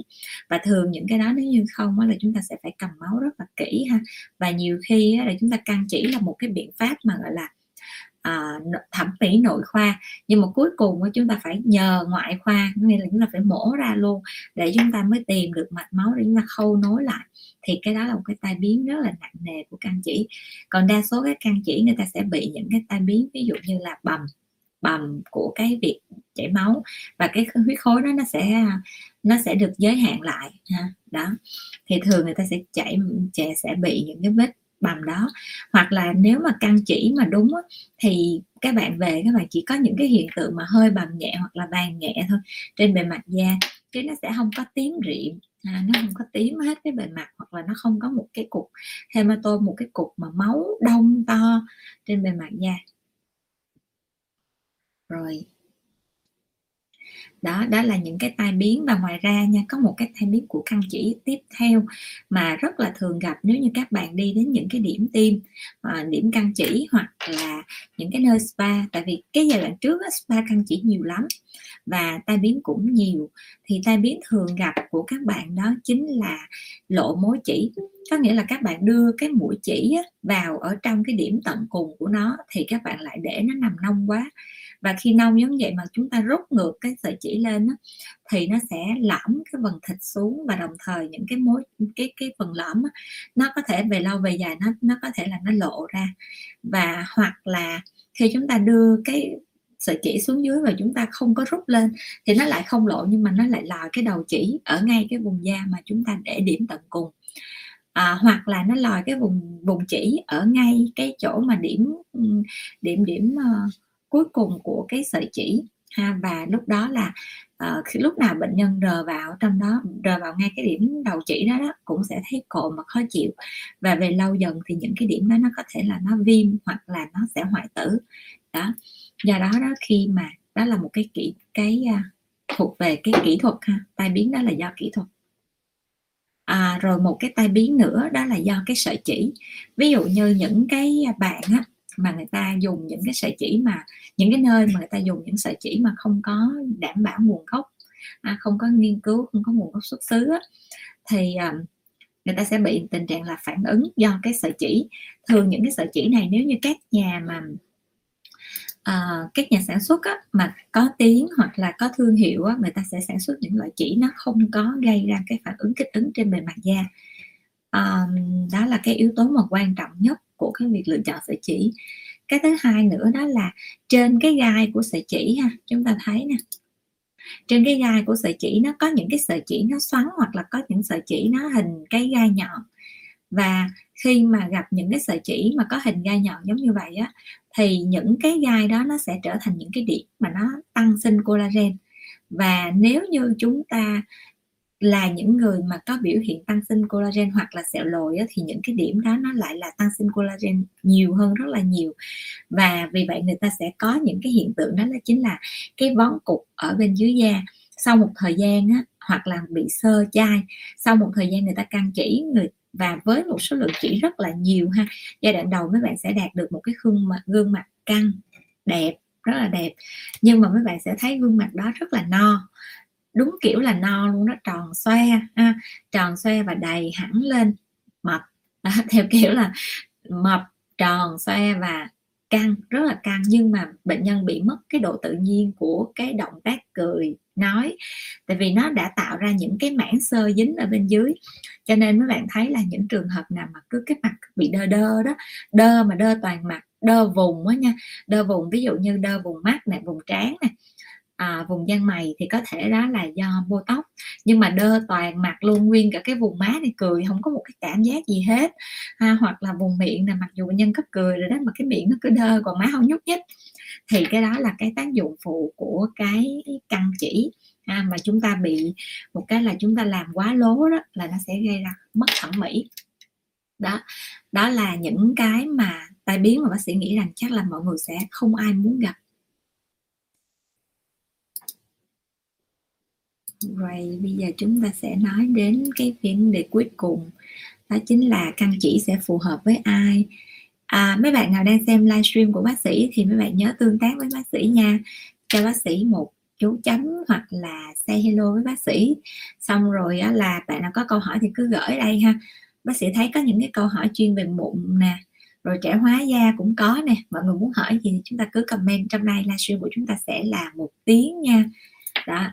Và thường những cái đó nếu như không là chúng ta sẽ phải cầm máu rất là kỹ ha. Và nhiều khi là chúng ta căn chỉ là một cái biện pháp mà, gọi là à, thẩm mỹ nội khoa. Nhưng mà cuối cùng chúng ta phải nhờ ngoại khoa nghĩa là chúng ta phải mổ ra luôn để chúng ta mới tìm được mạch máu để chúng ta khâu nối lại. Thì cái đó là một cái tai biến rất là nặng nề của căn chỉ. Còn đa số các căn chỉ người ta sẽ bị những cái tai biến ví dụ như là bầm bầm của cái việc chảy máu và cái huyết khối đó nó sẽ nó sẽ được giới hạn lại ha. Đó. Thì thường người ta sẽ chảy trẻ sẽ bị những cái vết bầm đó. Hoặc là nếu mà căn chỉ mà đúng á, thì các bạn về các bạn chỉ có những cái hiện tượng mà hơi bầm nhẹ hoặc là vàng nhẹ thôi trên bề mặt da chứ nó sẽ không có tím rịm à, nó không có tím hết cái bề mặt hoặc là nó không có một cái cục hematom một cái cục mà máu đông to trên bề mặt da. Rồi đó đó là những cái tai biến và ngoài ra nha có một cái tai biến của căn chỉ tiếp theo mà rất là thường gặp nếu như các bạn đi đến những cái điểm tiêm à, ờ, điểm căn chỉ hoặc là những cái nơi spa. Tại vì cái giai đoạn trước spa căn chỉ nhiều lắm và tai biến cũng nhiều. Thì tai biến thường gặp của các bạn đó chính là lộ mối chỉ. Có nghĩa là các bạn đưa cái mũi chỉ vào ở trong cái điểm tận cùng của nó thì các bạn lại để nó nằm nông quá. Và khi nông giống vậy mà chúng ta rút ngược cái sợi chỉ lên đó, thì nó sẽ lõm cái phần thịt xuống và đồng thời những cái mối cái cái phần lõm đó, nó có thể về lâu về dài nó nó có thể là nó lộ ra. Và hoặc là khi chúng ta đưa cái sợi chỉ xuống dưới và chúng ta không có rút lên thì nó lại không lộ nhưng mà nó lại lòi cái đầu chỉ ở ngay cái vùng da mà chúng ta để điểm tận cùng. À, hoặc là nó lòi cái vùng vùng chỉ ở ngay cái chỗ mà điểm điểm điểm uh, cuối cùng của cái sợi chỉ ha và lúc đó là uh, khi lúc nào bệnh nhân rờ vào trong đó rờ vào ngay cái điểm đầu chỉ đó, đó cũng sẽ thấy cộm và khó chịu. Và về lâu dần thì những cái điểm đó nó có thể là nó viêm hoặc là nó sẽ hoại tử. Đó. Do đó đó khi mà đó là một cái kỹ cái uh, thuộc về cái kỹ thuật ha tai biến đó là do kỹ thuật. À, rồi một cái tai biến nữa đó là do cái sợi chỉ. Ví dụ như những cái bạn á, mà người ta dùng những cái sợi chỉ mà những cái nơi mà người ta dùng những sợi chỉ mà không có đảm bảo nguồn gốc à, không có nghiên cứu không có nguồn gốc xuất xứ á, thì à, người ta sẽ bị tình trạng là phản ứng do cái sợi chỉ. Thường những cái sợi chỉ này nếu như các nhà mà uh, các nhà sản xuất á, mà có tiếng hoặc là có thương hiệu á, người ta sẽ sản xuất những loại chỉ nó không có gây ra cái phản ứng kích ứng trên bề mặt da. Uh, đó là cái yếu tố mà quan trọng nhất của cái việc lựa chọn sợi chỉ. Cái thứ hai nữa đó là trên cái gai của sợi chỉ ha, chúng ta thấy nè. Trên cái gai của sợi chỉ nó có những cái sợi chỉ nó xoắn hoặc là có những sợi chỉ nó hình cái gai nhọn. Và khi mà gặp những cái sợi chỉ mà có hình gai nhọn giống như vậy á, thì những cái gai đó nó sẽ trở thành những cái điểm mà nó tăng sinh collagen. Và nếu như chúng ta là những người mà có biểu hiện tăng sinh collagen hoặc là sẹo lồi thì những cái điểm đó nó lại là tăng sinh collagen nhiều hơn rất là nhiều. Và vì vậy người ta sẽ có những cái hiện tượng đó là chính là cái vón cục ở bên dưới da. Sau một thời gian á, hoặc là bị sơ chai sau một thời gian người ta căng chỉ người và với một số lượng chỉ rất là nhiều ha giai đoạn đầu mấy bạn sẽ đạt được một cái gương mặt gương mặt căng đẹp rất là đẹp. Nhưng mà mấy bạn sẽ thấy gương mặt đó rất là no đúng kiểu là no luôn nó tròn xoe ha, tròn xoe và đầy hẳn lên mập. À, theo kiểu là mập tròn xoe và căng rất là căng. Nhưng mà bệnh nhân bị mất cái độ tự nhiên của cái động tác cười nói tại vì nó đã tạo ra những cái mảng sơ dính ở bên dưới. Cho nên mấy bạn thấy là những trường hợp nào mà cứ cái mặt bị đơ đơ đó đơ mà đơ toàn mặt đơ vùng á nha đơ vùng ví dụ như đơ vùng mắt này vùng trán này à, vùng gian mày thì có thể đó là do botox. Nhưng mà đơ toàn mặt luôn nguyên cả cái vùng má này cười không có một cái cảm giác gì hết. Ha, hoặc là vùng miệng này mặc dù bệnh nhân có cười rồi đó mà cái miệng nó cứ đơ còn má không nhúc nhích. Thì cái đó là cái tác dụng phụ của cái căng chỉ. Ha, mà chúng ta bị một cái là chúng ta làm quá lố đó là nó sẽ gây ra mất thẩm mỹ. Đó đó là những cái mà tai biến mà bác sĩ nghĩ rằng chắc là mọi người sẽ không ai muốn gặp. Rồi bây giờ chúng ta sẽ nói đến cái vấn đề cuối cùng. Đó chính là căn chỉ sẽ phù hợp với ai. À, mấy bạn nào đang xem livestream của bác sĩ thì mấy bạn nhớ tương tác với bác sĩ nha. Cho bác sĩ một chú chấm hoặc là say hello với bác sĩ. Xong rồi á, là bạn nào có câu hỏi thì cứ gửi đây ha. Bác sĩ thấy có những cái câu hỏi chuyên về mụn nè rồi trẻ hóa da cũng có nè. Mọi người muốn hỏi gì thì chúng ta cứ comment trong đây. Livestream của chúng ta sẽ là một tiếng nha. Đó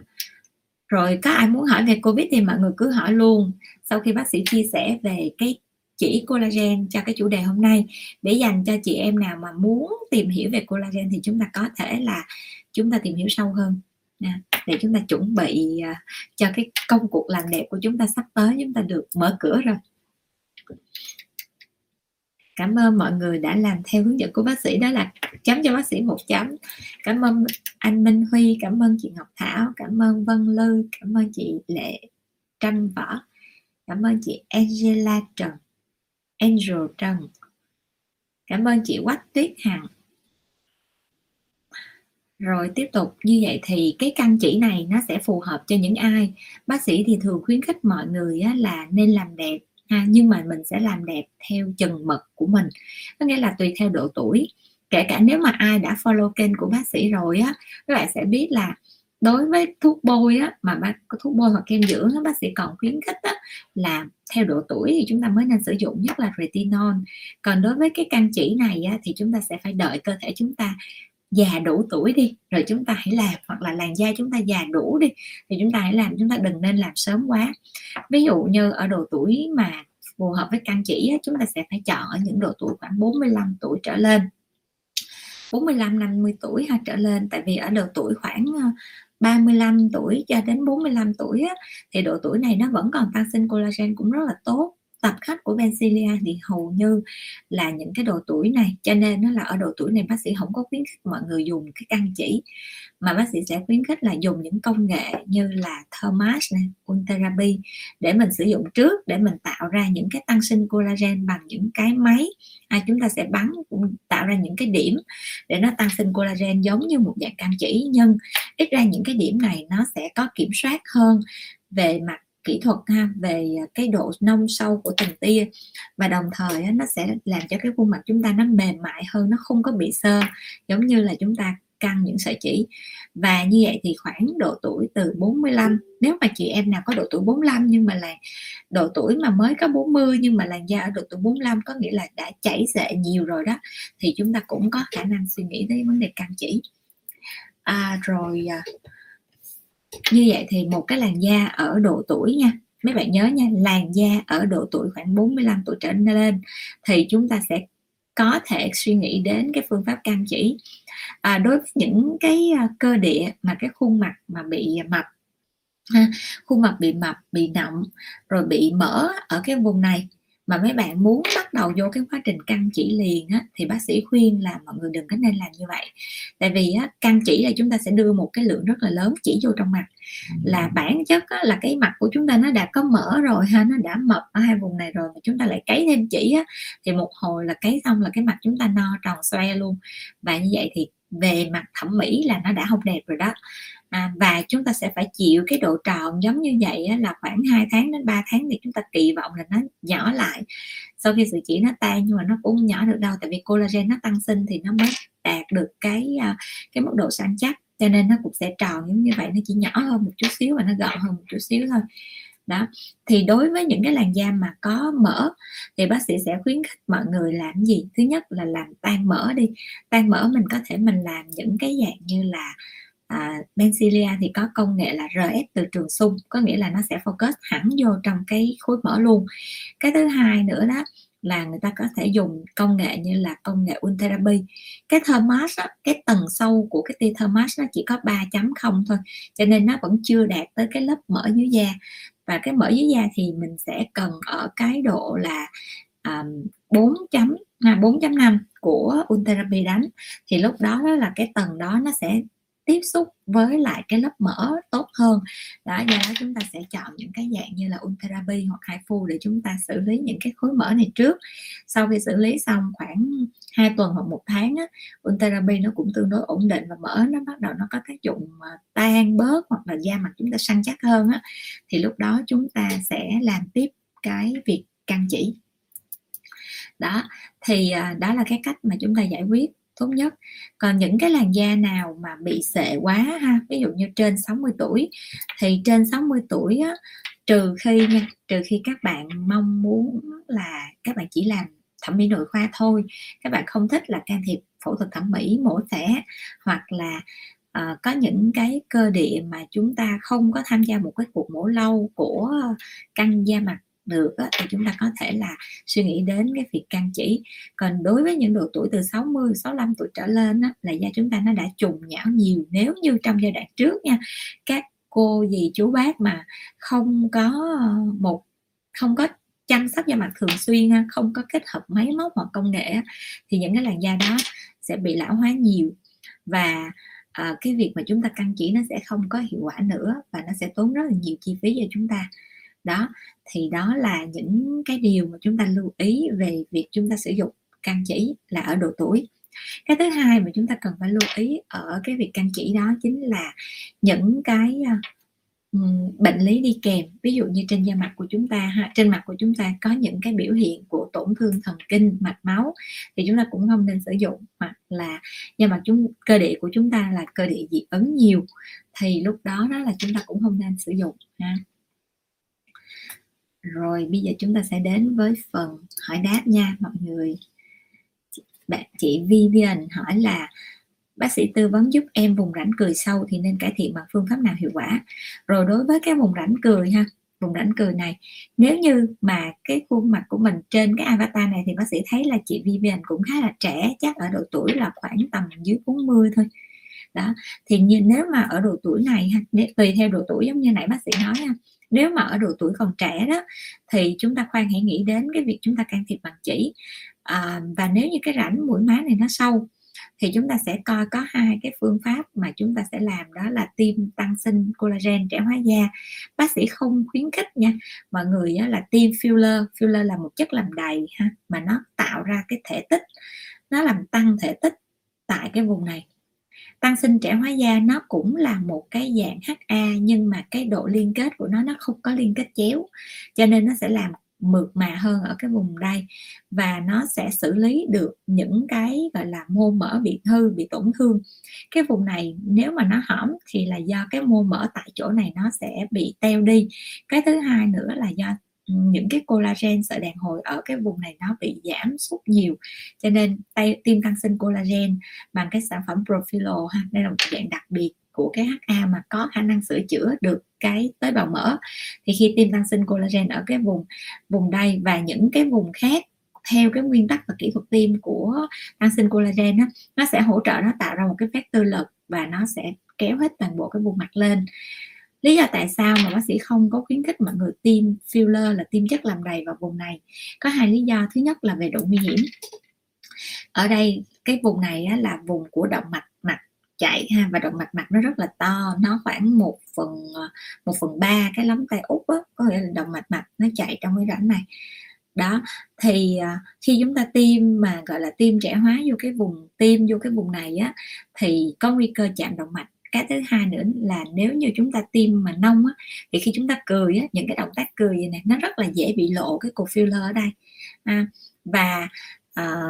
rồi có ai muốn hỏi về covid thì mọi người cứ hỏi luôn. Sau khi bác sĩ chia sẻ về cái chỉ collagen cho cái chủ đề hôm nay, để dành cho chị em nào mà muốn tìm hiểu về collagen thì chúng ta có thể là chúng ta tìm hiểu sâu hơn. Nè, để chúng ta chuẩn bị à, cho cái công cuộc làm đẹp của chúng ta sắp tới, chúng ta được mở cửa rồi cảm ơn mọi người đã làm theo hướng dẫn của bác sĩ, đó là chấm cho bác sĩ một chấm. Cảm ơn anh Minh Huy, cảm ơn chị Ngọc Thảo, cảm ơn Vân Lư, cảm ơn chị Lệ Trâm Võ, cảm ơn chị Angela Trần, Angel Trần, cảm ơn chị Quách Tuyết Hằng. Rồi tiếp tục, như vậy thì cái căn chỉ này nó sẽ phù hợp cho những ai? Bác sĩ thì thường khuyến khích mọi người là nên làm đẹp ha nhưng mà mình sẽ làm đẹp theo chừng mực của mình. Có nghĩa là tùy theo độ tuổi. Kể cả nếu mà ai đã follow kênh của bác sĩ rồi á các bạn sẽ biết là đối với thuốc bôi á mà bác thuốc bôi hoặc kem dưỡng á, bác sĩ còn khuyến khích á, là theo độ tuổi thì chúng ta mới nên sử dụng nhất là retinol. Còn đối với cái căn chỉ này á, thì chúng ta sẽ phải đợi cơ thể chúng ta già đủ tuổi đi rồi chúng ta hãy làm hoặc là làn da chúng ta già đủ đi thì chúng ta hãy làm chúng ta đừng nên làm sớm quá. Ví dụ như ở độ tuổi mà phù hợp với căn chỉ chúng ta sẽ phải chọn ở những độ tuổi khoảng 45 tuổi trở lên. 45 50 tuổi ha trở lên tại vì ở độ tuổi khoảng ờ, 35 tuổi cho đến 45 tuổi á, thì độ tuổi này nó vẫn còn tăng sinh collagen cũng rất là tốt tập khách của Benzilia thì hầu như là những cái độ tuổi này cho nên nó là ở độ tuổi này bác sĩ không có khuyến khích mọi người dùng cái căn chỉ mà bác sĩ sẽ khuyến khích là dùng những công nghệ như là Thermas này, Ultherapy để mình sử dụng trước để mình tạo ra những cái tăng sinh collagen bằng những cái máy. À, chúng ta sẽ bắn tạo ra những cái điểm để nó tăng sinh collagen giống như một dạng căn chỉ nhưng ít ra những cái điểm này nó sẽ có kiểm soát hơn về mặt kỹ thuật ha về cái độ nông sâu của từng tia. Và đồng thời nó sẽ làm cho cái khuôn mặt chúng ta nó mềm mại hơn nó không có bị sơ giống như là chúng ta căng những sợi chỉ. Và như vậy thì khoảng độ tuổi từ 45 nếu mà chị em nào có độ tuổi 45 nhưng mà là độ tuổi mà mới có 40 nhưng mà làn da ở độ tuổi 45 có nghĩa là đã chảy xệ nhiều rồi đó thì chúng ta cũng có khả năng suy nghĩ tới vấn đề căng chỉ. À, rồi à, như vậy thì một cái làn da ở độ tuổi nha mấy bạn nhớ nha làn da ở độ tuổi khoảng 45 tuổi trở lên thì chúng ta sẽ có thể suy nghĩ đến cái phương pháp can chỉ. À, đối với những cái à, cơ địa mà cái khuôn mặt mà bị mập ha, khuôn mặt bị mập bị nọng rồi bị mỡ ở cái vùng này mà mấy bạn muốn bắt đầu vô cái quá trình căng chỉ liền á, thì bác sĩ khuyên là mọi người đừng có nên làm như vậy. Tại vì á, căng chỉ là chúng ta sẽ đưa một cái lượng rất là lớn chỉ vô trong mặt. Là bản chất á, là cái mặt của chúng ta nó đã có mỡ rồi ha nó đã mập ở hai vùng này rồi mà chúng ta lại cấy thêm chỉ á, thì một hồi là cấy xong là cái mặt chúng ta no tròn xoe luôn. Và như vậy thì về mặt thẩm mỹ là nó đã không đẹp rồi đó. À, và chúng ta sẽ phải chịu cái độ tròn giống như vậy á, là khoảng 2 tháng đến 3 tháng thì chúng ta kỳ vọng là nó nhỏ lại. Sau khi sự chỉ nó tan nhưng mà nó cũng nhỏ được đâu tại vì collagen nó tăng sinh thì nó mới đạt được cái à, cái mức độ săn chắc. Cho nên nó cũng sẽ tròn giống như vậy nó chỉ nhỏ hơn một chút xíu và nó gọn hơn một chút xíu thôi đó. Thì đối với những cái làn da mà có mỡ thì bác sĩ sẽ khuyến khích mọi người làm gì? Thứ nhất là làm tan mỡ đi. Tan mỡ mình có thể mình làm những cái dạng như là à, Benzilia thì có công nghệ là RF từ trường xung có nghĩa là nó sẽ focus hẳn vô trong cái khối mỡ luôn. Cái thứ hai nữa đó là người ta có thể dùng công nghệ như là công nghệ Ultherapy. Cái thermas á, cái tầng sâu của cái tia thermas nó chỉ có 3 chấm không thôi cho nên nó vẫn chưa đạt tới cái lớp mỡ dưới da và cái mỡ dưới da thì mình sẽ cần ở cái độ là um, 4 chấm à, 4.5 của Ultherapy đánh. Thì lúc đó, đó là cái tầng đó nó sẽ tiếp xúc với lại cái lớp mỡ tốt hơn. Đó do đó chúng ta sẽ chọn những cái dạng như là Ultherapy hoặc HIFU để chúng ta xử lý những cái khối mỡ này trước. Sau khi xử lý xong khoảng 2 tuần hoặc một tháng á, Ultherapy nó cũng tương đối ổn định và mỡ nó bắt đầu nó có tác dụng tan bớt hoặc là da mặt chúng ta săn chắc hơn á, thì lúc đó chúng ta sẽ làm tiếp cái việc căng chỉ. Đó thì à, đó là cái cách mà chúng ta giải quyết tốt nhất. Còn những cái làn da nào mà bị sệ quá ha ví dụ như trên 60 tuổi thì trên 60 tuổi á, trừ khi nha trừ khi các bạn mong muốn là các bạn chỉ làm thẩm mỹ nội khoa thôi các bạn không thích là can thiệp phẫu thuật thẩm mỹ mổ xẻ hoặc là uh, có những cái cơ địa mà chúng ta không có tham gia một cái cuộc mổ lâu của căng da mặt được á, thì chúng ta có thể là suy nghĩ đến cái việc can chỉ. Còn đối với những độ tuổi từ 60 65 tuổi trở lên á, là da chúng ta nó đã trùng nhão nhiều. Nếu như trong giai đoạn trước nha các cô dì chú bác mà không có ờ, một không có chăm sóc da mặt thường xuyên không có kết hợp máy móc hoặc công nghệ thì những cái làn da đó sẽ bị lão hóa nhiều. Và à, cái việc mà chúng ta căn chỉ nó sẽ không có hiệu quả nữa và nó sẽ tốn rất là nhiều chi phí cho chúng ta. Đó thì đó là những cái điều mà chúng ta lưu ý về việc chúng ta sử dụng căn chỉ là ở độ tuổi. Cái thứ hai mà chúng ta cần phải lưu ý ở cái việc căn chỉ đó chính là những cái à, bệnh lý đi kèm. Ví dụ như trên da mặt của chúng ta ha, trên mặt của chúng ta có những cái biểu hiện của tổn thương thần kinh mạch máu thì chúng ta cũng không nên sử dụng. Hoặc là da mặt chúng cơ địa của chúng ta là cơ địa dị ứng nhiều thì lúc đó đó là chúng ta cũng không nên sử dụng ha rồi, bây giờ chúng ta sẽ đến với phần hỏi đáp nha. Mọi người, bạn, chị Vivian hỏi là, bác sĩ tư vấn giúp em vùng rãnh cười sâu thì nên cải thiện bằng phương pháp nào hiệu quả? Rồi đối với cái vùng rãnh cười ha, vùng rãnh cười này, nếu như mà cái khuôn mặt của mình trên cái avatar này thì bác sĩ thấy là chị Vivian cũng khá là trẻ, chắc ở độ tuổi là khoảng tầm dưới 40 thôi. Đó, thì như, nếu mà ở độ tuổi này ha tùy theo độ tuổi giống như nãy bác sĩ nói ha nếu mà ở độ tuổi còn trẻ đó thì chúng ta khoan hãy nghĩ đến cái việc chúng ta can thiệp bằng chỉ. À, và nếu như cái rãnh mũi má này nó sâu thì chúng ta sẽ coi có hai cái phương pháp mà chúng ta sẽ làm đó là tiêm tăng sinh collagen trẻ hóa da. Bác sĩ không khuyến khích nha mọi người là tiêm filler. Filler là một chất làm đầy ha mà nó tạo ra cái thể tích nó làm tăng thể tích tại cái vùng này tăng sinh trẻ hóa da nó cũng là một cái dạng HA nhưng mà cái độ liên kết của nó nó không có liên kết chéo. Cho nên nó sẽ làm mượt mà hơn ở cái vùng đây. Và nó sẽ xử lý được những cái, gọi là, mô mỡ bị hư, bị tổn thương. Cái vùng này nếu mà nó hỏng thì là do cái mô mỡ tại chỗ này nó sẽ bị teo đi. Cái thứ hai nữa là do những cái collagen sợi đàn hồi ở cái vùng này nó bị giảm sút nhiều. Cho nên tay tiêm tăng sinh collagen bằng cái sản phẩm Profilo ha đây là một dạng đặc biệt của cái HA mà có khả năng sửa chữa được cái tế bào mỡ. Thì khi tiêm tăng sinh collagen ở cái vùng vùng đây và những cái vùng khác theo cái nguyên tắc và kỹ thuật tiêm của tăng sinh collagen đó, nó sẽ hỗ trợ nó tạo ra một cái vector lực và nó sẽ kéo hết toàn bộ cái vùng mặt lên lý do tại sao mà bác sĩ không có khuyến khích mọi người tiêm filler là tiêm chất làm đầy vào vùng này? Có hai lý do. Thứ nhất là về độ nguy hiểm. Ở đây cái vùng này á, là vùng của động mạch mạch chạy ha và động mạch mạch nó rất là to. Nó khoảng một phần ờ, một phần ba cái lóng tay út á có nghĩa là động mạch mạch nó chạy trong cái rãnh này. Đó thì ờ, khi chúng ta tiêm mà gọi là tiêm trẻ hóa vô cái vùng tiêm vô cái vùng này á thì có nguy cơ chạm động mạch cái thứ hai nữa là nếu như chúng ta tiêm mà nông á, thì khi chúng ta cười á, những cái động tác cười này, nó rất là dễ bị lộ cái cục filler ở đây. À, và à,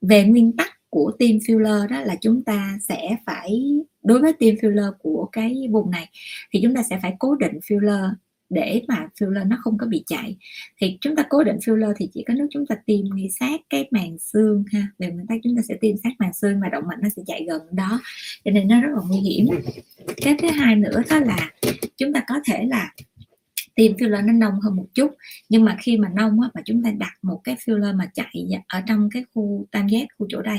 về nguyên tắc của tiêm filler đó là chúng ta sẽ phải đối với tiêm filler của cái vùng này thì chúng ta sẽ phải cố định filler để mà filler nó không có bị chạy thì chúng ta cố định filler thì chỉ có nước chúng ta tiêm ngay sát cái màng xương ha. Về nguyên tắc chúng ta sẽ tiêm sát màng xương mà động mạch nó sẽ chạy gần đó. Cho nên nó rất là nguy hiểm. Cái thứ hai nữa đó là chúng ta có thể là tiêm filler nó nông hơn một chút. Nhưng mà khi mà nông á, mà chúng ta đặt một cái filler mà chạy dạ, ở trong cái khu tam giác khu chỗ đây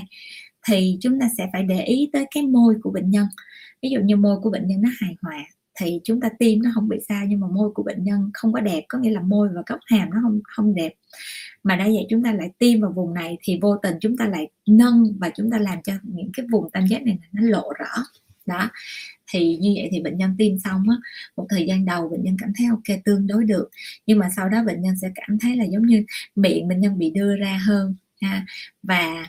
thì chúng ta sẽ phải để ý tới cái môi của bệnh nhân. Ví dụ như môi của bệnh nhân nó hài hòa thì chúng ta tiêm nó không bị sao nhưng mà môi của bệnh nhân không có đẹp, có nghĩa là môi và góc hàm nó không không đẹp. Mà đã vậy chúng ta lại tiêm vào vùng này thì vô tình chúng ta lại nâng và chúng ta làm cho những cái vùng tam giác này nó lộ rõ. Đó, thì như vậy thì bệnh nhân tiêm xong á, một thời gian đầu bệnh nhân cảm thấy ok, tương đối được. Nhưng mà sau đó bệnh nhân sẽ cảm thấy là giống như miệng bệnh nhân bị đưa ra hơn, ha. Và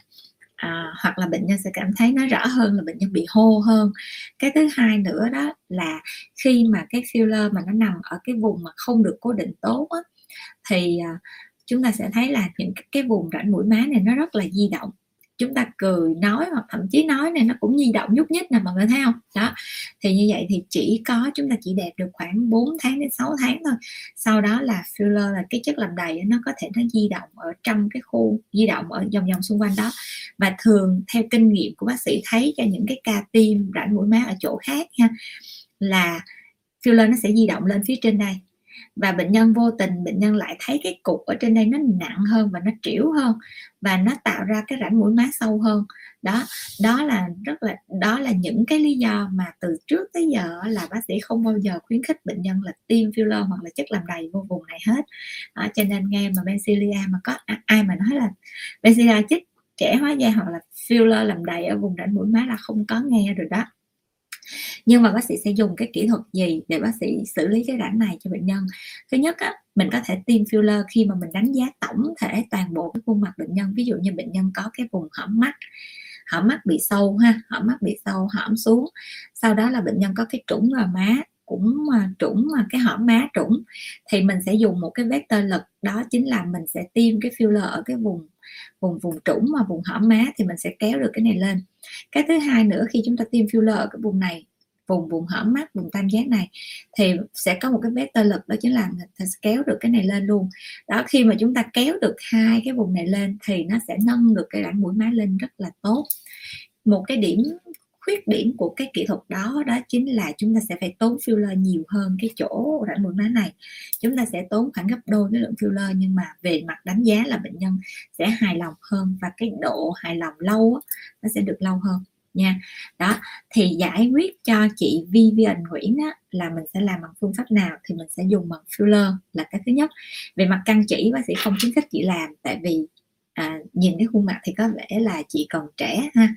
à, hoặc là bệnh nhân sẽ cảm thấy nó rõ hơn là bệnh nhân bị hô hơn. Cái thứ hai nữa đó là khi mà cái filler mà nó nằm ở cái vùng mà không được cố định tốt á, thì à, chúng ta sẽ thấy là những cái vùng rãnh mũi má này nó rất là di động chúng ta cười nói hoặc thậm chí nói này, nó cũng di động nhúc nhích nè, mọi người thấy không? Đó, thì như vậy thì chỉ có chúng ta chỉ đẹp được khoảng 4 tháng đến 6 tháng thôi. Sau đó là filler là cái chất làm đầy nó có thể nó di động ở trong cái khu, di động ở vòng vòng xung quanh đó. Và thường theo kinh nghiệm của bác sĩ thấy cho những cái ca tim rãnh mũi má ở chỗ khác ha là filler nó sẽ di động lên phía trên đây và bệnh nhân vô tình bệnh nhân lại thấy cái cục ở trên đây nó nặng hơn và nó triểu hơn và nó tạo ra cái rãnh mũi má sâu hơn. Đó đó là rất là đó là những cái lý do mà từ trước tới giờ là bác sĩ không bao giờ khuyến khích bệnh nhân là tiêm filler hoặc là chất làm đầy vô vùng này hết. Đó, cho nên nghe mà Bencilia mà có à, ai mà nói là Bencilia chích trẻ hóa da hoặc là filler làm đầy ở vùng rãnh mũi má là không có nghe rồi đó nhưng mà bác sĩ sẽ dùng cái kỹ thuật gì để bác sĩ xử lý cái rãnh này cho bệnh nhân? Thứ nhất á, mình có thể tiêm filler khi mà mình đánh giá tổng thể toàn bộ cái khuôn mặt bệnh nhân. Ví dụ như bệnh nhân có cái vùng hõm mắt hõm mắt bị sâu ha hõm mắt bị sâu hõm xuống. Sau đó là bệnh nhân có cái trũng ở má cũng mà trũng mà cái hõm má trũng, thì mình sẽ dùng một cái vector lực, đó chính là mình sẽ tiêm cái filler ở cái vùng vùng vùng trũng mà vùng hõm má thì mình sẽ kéo được cái này lên. Cái thứ hai nữa, khi chúng ta tiêm filler ở cái vùng này, vùng vùng hõm mắt vùng tam giác này, thì sẽ có một cái vector lực, đó chính là sẽ kéo được cái này lên luôn. Đó, khi mà chúng ta kéo được hai cái vùng này lên thì nó sẽ nâng được cái rãnh mũi má lên rất là tốt. Một cái điểm khuyết điểm của cái kỹ thuật đó đó chính là chúng ta sẽ phải tốn filler nhiều hơn cái chỗ rãnh mũi má này. Chúng ta sẽ tốn khoảng gấp đôi cái lượng filler nhưng mà về mặt đánh giá là bệnh nhân sẽ hài lòng hơn và cái độ hài lòng lâu nó sẽ được lâu hơn nha. Đó thì giải quyết cho chị Vivian Nguyễn á, là mình sẽ làm bằng phương pháp nào thì mình sẽ dùng bằng filler là cái thứ nhất. Về mặt căng chỉ bác sĩ không khuyến khích chị làm tại vì à, nhìn cái khuôn mặt thì có vẻ là chị còn trẻ ha.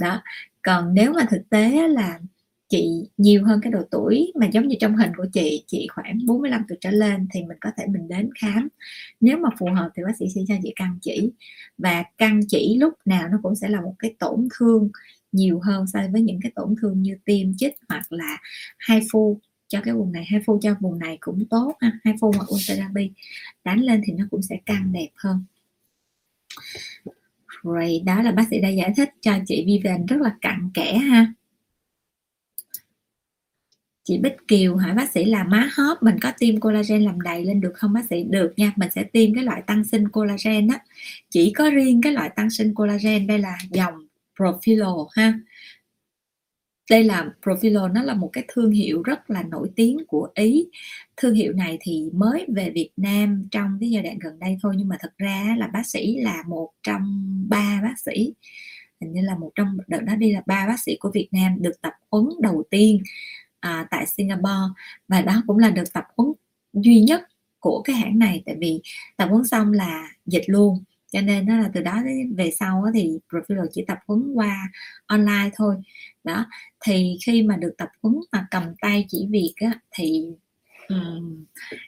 Đó còn nếu mà thực tế là chị nhiều hơn cái độ tuổi mà giống như trong hình của chị chị khoảng 45 tuổi trở lên thì mình có thể mình đến khám. Nếu mà phù hợp thì bác sĩ sẽ cho chị căn chỉ. Và căn chỉ lúc nào nó cũng sẽ là một cái tổn thương nhiều hơn so với những cái tổn thương như tiêm chích hoặc là hai phu cho cái vùng này, hai phu cho vùng này cũng tốt ha, hai phu hoặc ultherapy đánh lên thì nó cũng sẽ căng đẹp hơn rồi đó là bác sĩ đã giải thích cho chị Vivian rất là cặn kẽ ha. Chị Bích Kiều hỏi, bác sĩ, là má hóp mình có tiêm collagen làm đầy lên được không, bác sĩ? Được nha, mình sẽ tiêm cái loại tăng sinh collagen á. Chỉ có riêng cái loại tăng sinh collagen đây là dòng Profilo ha đây là Provilo nó là một cái thương hiệu rất là nổi tiếng của Ý. Thương hiệu này thì mới về Việt Nam trong cái giai đoạn gần đây thôi nhưng mà thật ra là bác sĩ là một trong ba bác sĩ. Hình như là một trong đợt đó đi là ba bác sĩ của Việt Nam được tập huấn đầu tiên à, tại Singapore. Và đó cũng là được tập huấn duy nhất của cái hãng này tại vì tập huấn xong là dịch luôn. Cho nên đó là từ đó về sau thì Profilo chỉ tập huấn qua online thôi đó thì khi mà được tập huấn mà cầm tay chỉ việc á, thì um,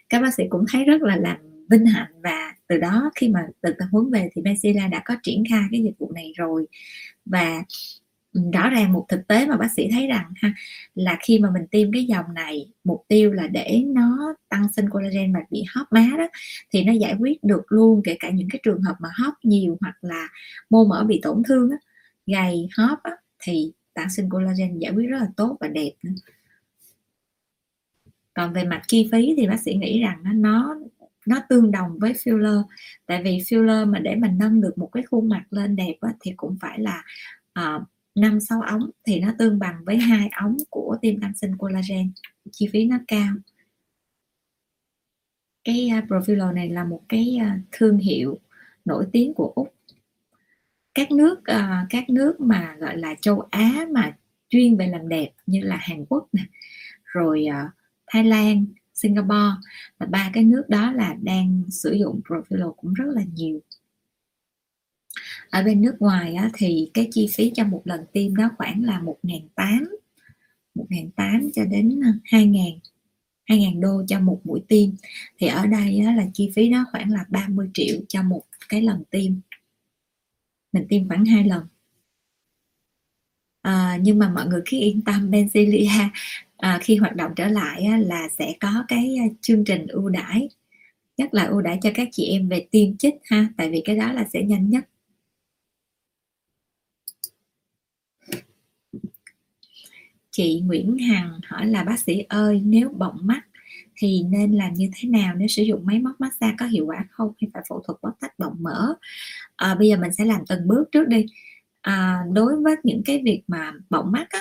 các bác sĩ cũng thấy rất là làm vinh hạnh và từ đó khi mà từ tập huấn về thì Bensila đã có triển khai cái dịch vụ này rồi. Và rõ ràng một thực tế mà bác sĩ thấy rằng ha là khi mà mình tiêm cái dòng này mục tiêu là để nó tăng sinh collagen và bị hóp má đó thì nó giải quyết được luôn kể cả những cái trường hợp mà hóp nhiều hoặc là mô mỡ bị tổn thương á, gầy hóp á, thì tăng sinh collagen giải quyết rất là tốt và đẹp nữa. Còn về mặt chi phí thì bác sĩ nghĩ rằng nó nó tương đồng với filler. Tại vì filler mà để mình nâng được một cái khuôn mặt lên đẹp á, thì cũng phải là uh, sáu ống thì nó tương bằng với hai ống của tiêm tăng sinh collagen. Chi phí nó cao. Cái à, uh, Profilo này là một cái uh, thương hiệu nổi tiếng của úc các nước uh, các nước mà gọi là châu á mà chuyên về làm đẹp như là hàn quốc nè rồi ờ, uh, thái lan singapore là ba cái nước đó là đang sử dụng Profilo cũng rất là nhiều. Ở bên nước ngoài á, thì cái chi phí cho một lần tiêm đó khoảng là 1.800 1.800 cho đến ờ, 2.000 2.000 đô cho một mũi tiêm thì ở đây á, là chi phí đó khoảng là 30 triệu cho một cái lần tiêm mình tiêm khoảng hai lần. À, nhưng mà mọi người cứ yên tâm Benzilia à, khi hoạt động trở lại á, là sẽ có cái à, chương trình ưu đãi. Nhất là ưu đãi cho các chị em về tiêm chích ha tại vì cái đó là sẽ nhanh nhất. Chị Nguyễn Hằng hỏi là bác sĩ ơi nếu bọng mắt thì nên làm như thế nào nếu sử dụng máy móc massage có hiệu quả không hay phải phẫu thuật bóc tách bọng mỡ? À, bây giờ mình sẽ làm từng bước trước đi. À, đối với những cái việc mà bọng mắt á,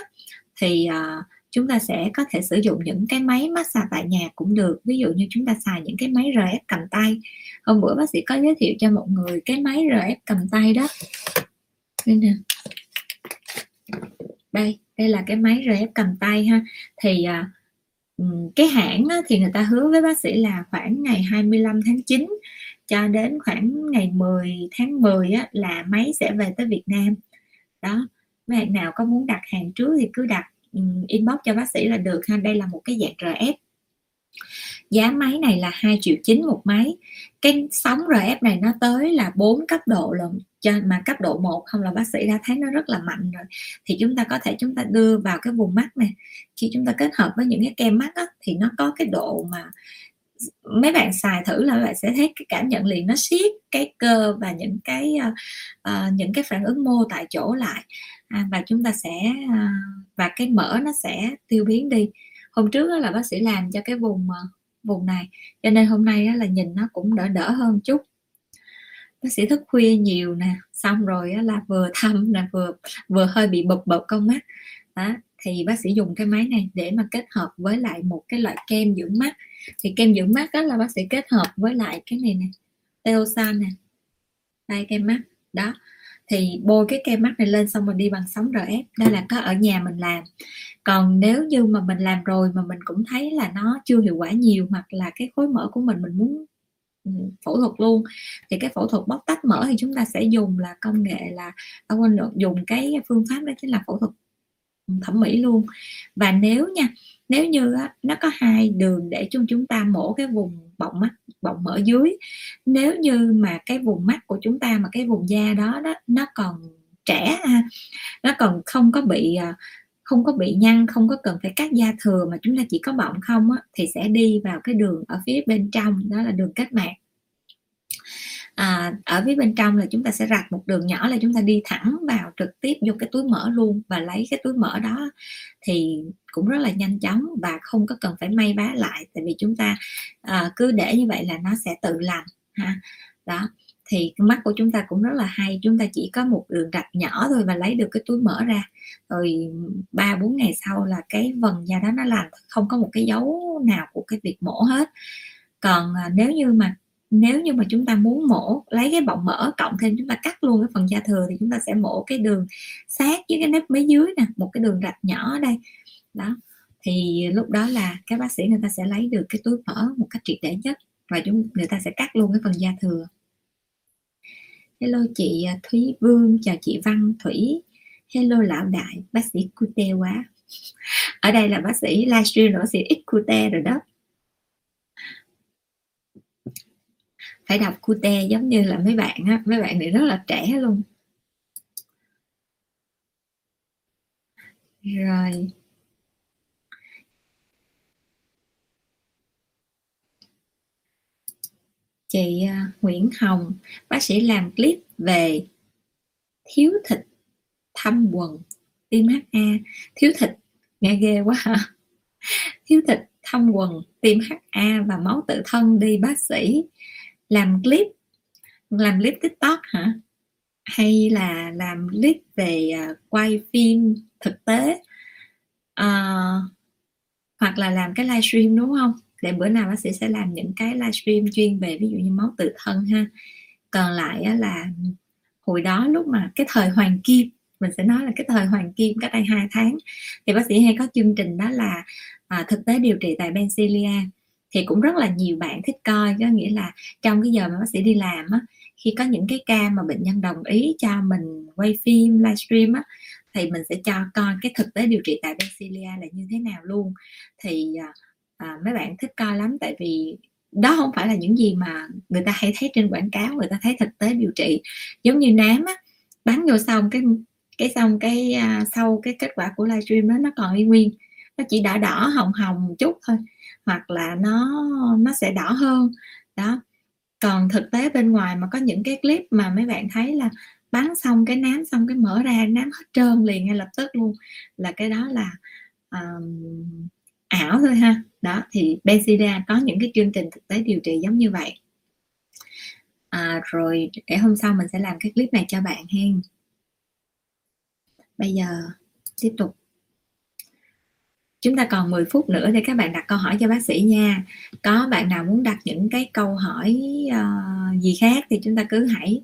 thì à, chúng ta sẽ có thể sử dụng những cái máy massage tại nhà cũng được. Ví dụ như chúng ta xài những cái máy RF cầm tay. Hôm bữa bác sĩ có giới thiệu cho mọi người cái máy RF cầm tay đó. Đây nè. Đây đây là cái máy RF cầm tay ha. Thì à, cái hãng á, thì người ta hứa với bác sĩ là khoảng ngày 25 tháng 9 cho đến khoảng ngày 10 tháng 10 á, là máy sẽ về tới Việt Nam. Đó mấy bạn nào có muốn đặt hàng trước thì cứ đặt inbox cho bác sĩ là được ha đây là một cái dạng RF giá máy này là 2 triệu chín một máy cái sóng RF này nó tới là 4 cấp độ lần cho mà cấp độ 1 không là bác sĩ đã thấy nó rất là mạnh rồi. Thì chúng ta có thể chúng ta đưa vào cái vùng mắt này. Khi chúng ta kết hợp với những cái kem mắt á, thì nó có cái độ mà mấy bạn xài thử là bạn sẽ thấy cái cảm nhận liền nó siết cái cơ và những cái uh, uh, những cái phản ứng mô tại chỗ lại. À, và chúng ta sẽ uh, và cái mỡ nó sẽ tiêu biến đi. Hôm trước đó là bác sĩ làm cho cái vùng uh, vùng này. Cho nên hôm nay đó là nhìn nó cũng đỡ đỡ hơn chút bác sĩ thức khuya nhiều nè, xong rồi là vừa thăm nè, vừa vừa hơi bị bực bập con mắt. Đó, thì bác sĩ dùng cái máy này để mà kết hợp với lại một cái loại kem dưỡng mắt. Thì kem dưỡng mắt đó là bác sĩ kết hợp với lại cái này nè, Teosan nè. Đây, kem mắt. Đó, thì bôi cái kem mắt này lên xong rồi đi bằng sóng RF đây là có ở nhà mình làm. Còn nếu như mà mình làm rồi mà mình cũng thấy là nó chưa hiệu quả nhiều hoặc là cái khối mỡ của mình mình muốn phẫu thuật luôn. Thì cái phẫu thuật bóc tách mỡ thì chúng ta sẽ dùng là công nghệ là ở quên dùng cái phương pháp đó chính là phẫu thuật thẩm mỹ luôn. Và nếu nha nếu như á, nó có hai đường để chúng chúng ta mổ cái vùng bọng mắt bọng mỡ dưới nếu như mà cái vùng mắt của chúng ta mà cái vùng da đó đó nó còn trẻ nó còn không có bị à, không có bị nhăn không có cần phải cắt da thừa mà chúng ta chỉ có bọng không á, thì sẽ đi vào cái đường ở phía bên trong đó là đường kết mạc. À, ở phía bên trong là chúng ta sẽ rạch một đường nhỏ là chúng ta đi thẳng vào trực tiếp vô cái túi mỡ luôn và lấy cái túi mỡ đó thì cũng rất là nhanh chóng và không có cần phải may vá lại tại vì chúng ta à, cứ để như vậy là nó sẽ tự làm ha. Đó thì mắt của chúng ta cũng rất là hay. Chúng ta chỉ có một đường rạch nhỏ thôi và lấy được cái túi mỡ ra. Rồi ba, bốn ngày sau là cái vần da đó nó làm không có một cái dấu nào của cái việc mổ hết. Còn à, nếu như mà, nếu như mà chúng ta muốn mổ, lấy cái bọng mỡ cộng thêm chúng ta cắt luôn cái phần da thừa thì chúng ta sẽ mổ cái đường sát với cái nếp mấy dưới nè, một cái đường rạch nhỏ ở đây. Đó. Thì lúc đó là các bác sĩ người ta sẽ lấy được cái túi mỡ một cách triệt để nhất và chúng, người ta sẽ cắt luôn cái phần da thừa hello chị à, Thúy Vương, chào chị Văn, Thủy. Hello lão đại, bác sĩ cute quá. Ở đây là bác sĩ livestream rồi sĩ ít cute rồi đó. Phải đọc cute giống như là mấy bạn á, mấy bạn này rất là trẻ luôn. Rồi. Chị à, Nguyễn Hồng bác sĩ làm clip về thiếu thịt thăm quần tim HA thiếu thịt nghe ghê quá hả? Thiếu thịt thâm quần tim HA và máu tự thân đi bác sĩ làm clip làm clip tiktok hả? Hay là làm clip về uh, quay phim thực tế? Uh, hoặc là làm cái livestream đúng không? Để bữa nào bác sĩ sẽ làm những cái livestream chuyên về ví dụ như máu tự thân ha. Còn lại là hồi đó lúc mà cái thời hoàng kim mình sẽ nói là cái thời hoàng kim cách đây hai tháng thì bác sĩ hay có chương trình đó là à, thực tế điều trị tại Benzilia thì cũng rất là nhiều bạn thích coi có nghĩa là trong cái giờ mà bác sĩ đi làm á khi có những cái ca mà bệnh nhân đồng ý cho mình quay phim livestream á thì mình sẽ cho coi cái thực tế điều trị tại Benzilia là như thế nào luôn. Thì à, à, mấy bạn thích coi lắm tại vì đó không phải là những gì mà người ta hay thấy trên quảng cáo người ta thấy thực tế điều trị. Giống như nám á bắn vô xong cái cái xong cái à, sau cái kết quả của livestream đó nó còn y nguyên. Nó chỉ đỏ đỏ hồng hồng một chút thôi hoặc là nó nó sẽ đỏ hơn. Đó. Còn thực tế bên ngoài mà có những cái clip mà mấy bạn thấy là bắn xong cái nám xong cái mở ra nám hết trơn liền ngay lập tức luôn. Là cái đó là um, ảo thôi ha. Đó thì Benzida có những cái chương trình thực tế điều trị giống như vậy. À, rồi để hôm sau mình sẽ làm cái clip này cho bạn hen. Bây giờ tiếp tục. Chúng ta còn 10 phút nữa để các bạn đặt câu hỏi cho bác sĩ nha. Có bạn nào muốn đặt những cái câu hỏi uh, gì khác thì chúng ta cứ hãy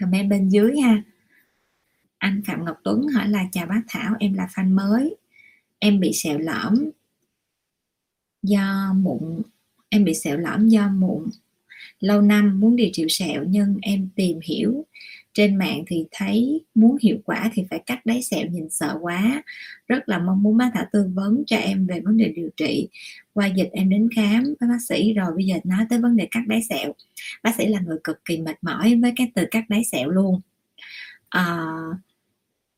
comment bên dưới ha. Anh Phạm Ngọc Tuấn hỏi là chào bác Thảo em là fan mới em bị sẹo lõm do mụn em bị sẹo lõm do mụn. Lâu năm muốn điều trị sẹo nhưng em tìm hiểu trên mạng thì thấy muốn hiệu quả thì phải cắt đáy sẹo nhìn sợ quá. Rất là mong muốn bác thảo tư vấn cho em về vấn đề điều trị. Qua dịch em đến khám với bác sĩ rồi bây giờ nói tới vấn đề cắt đáy sẹo. Bác sĩ là người cực kỳ mệt mỏi với cái từ cắt đáy sẹo luôn. À,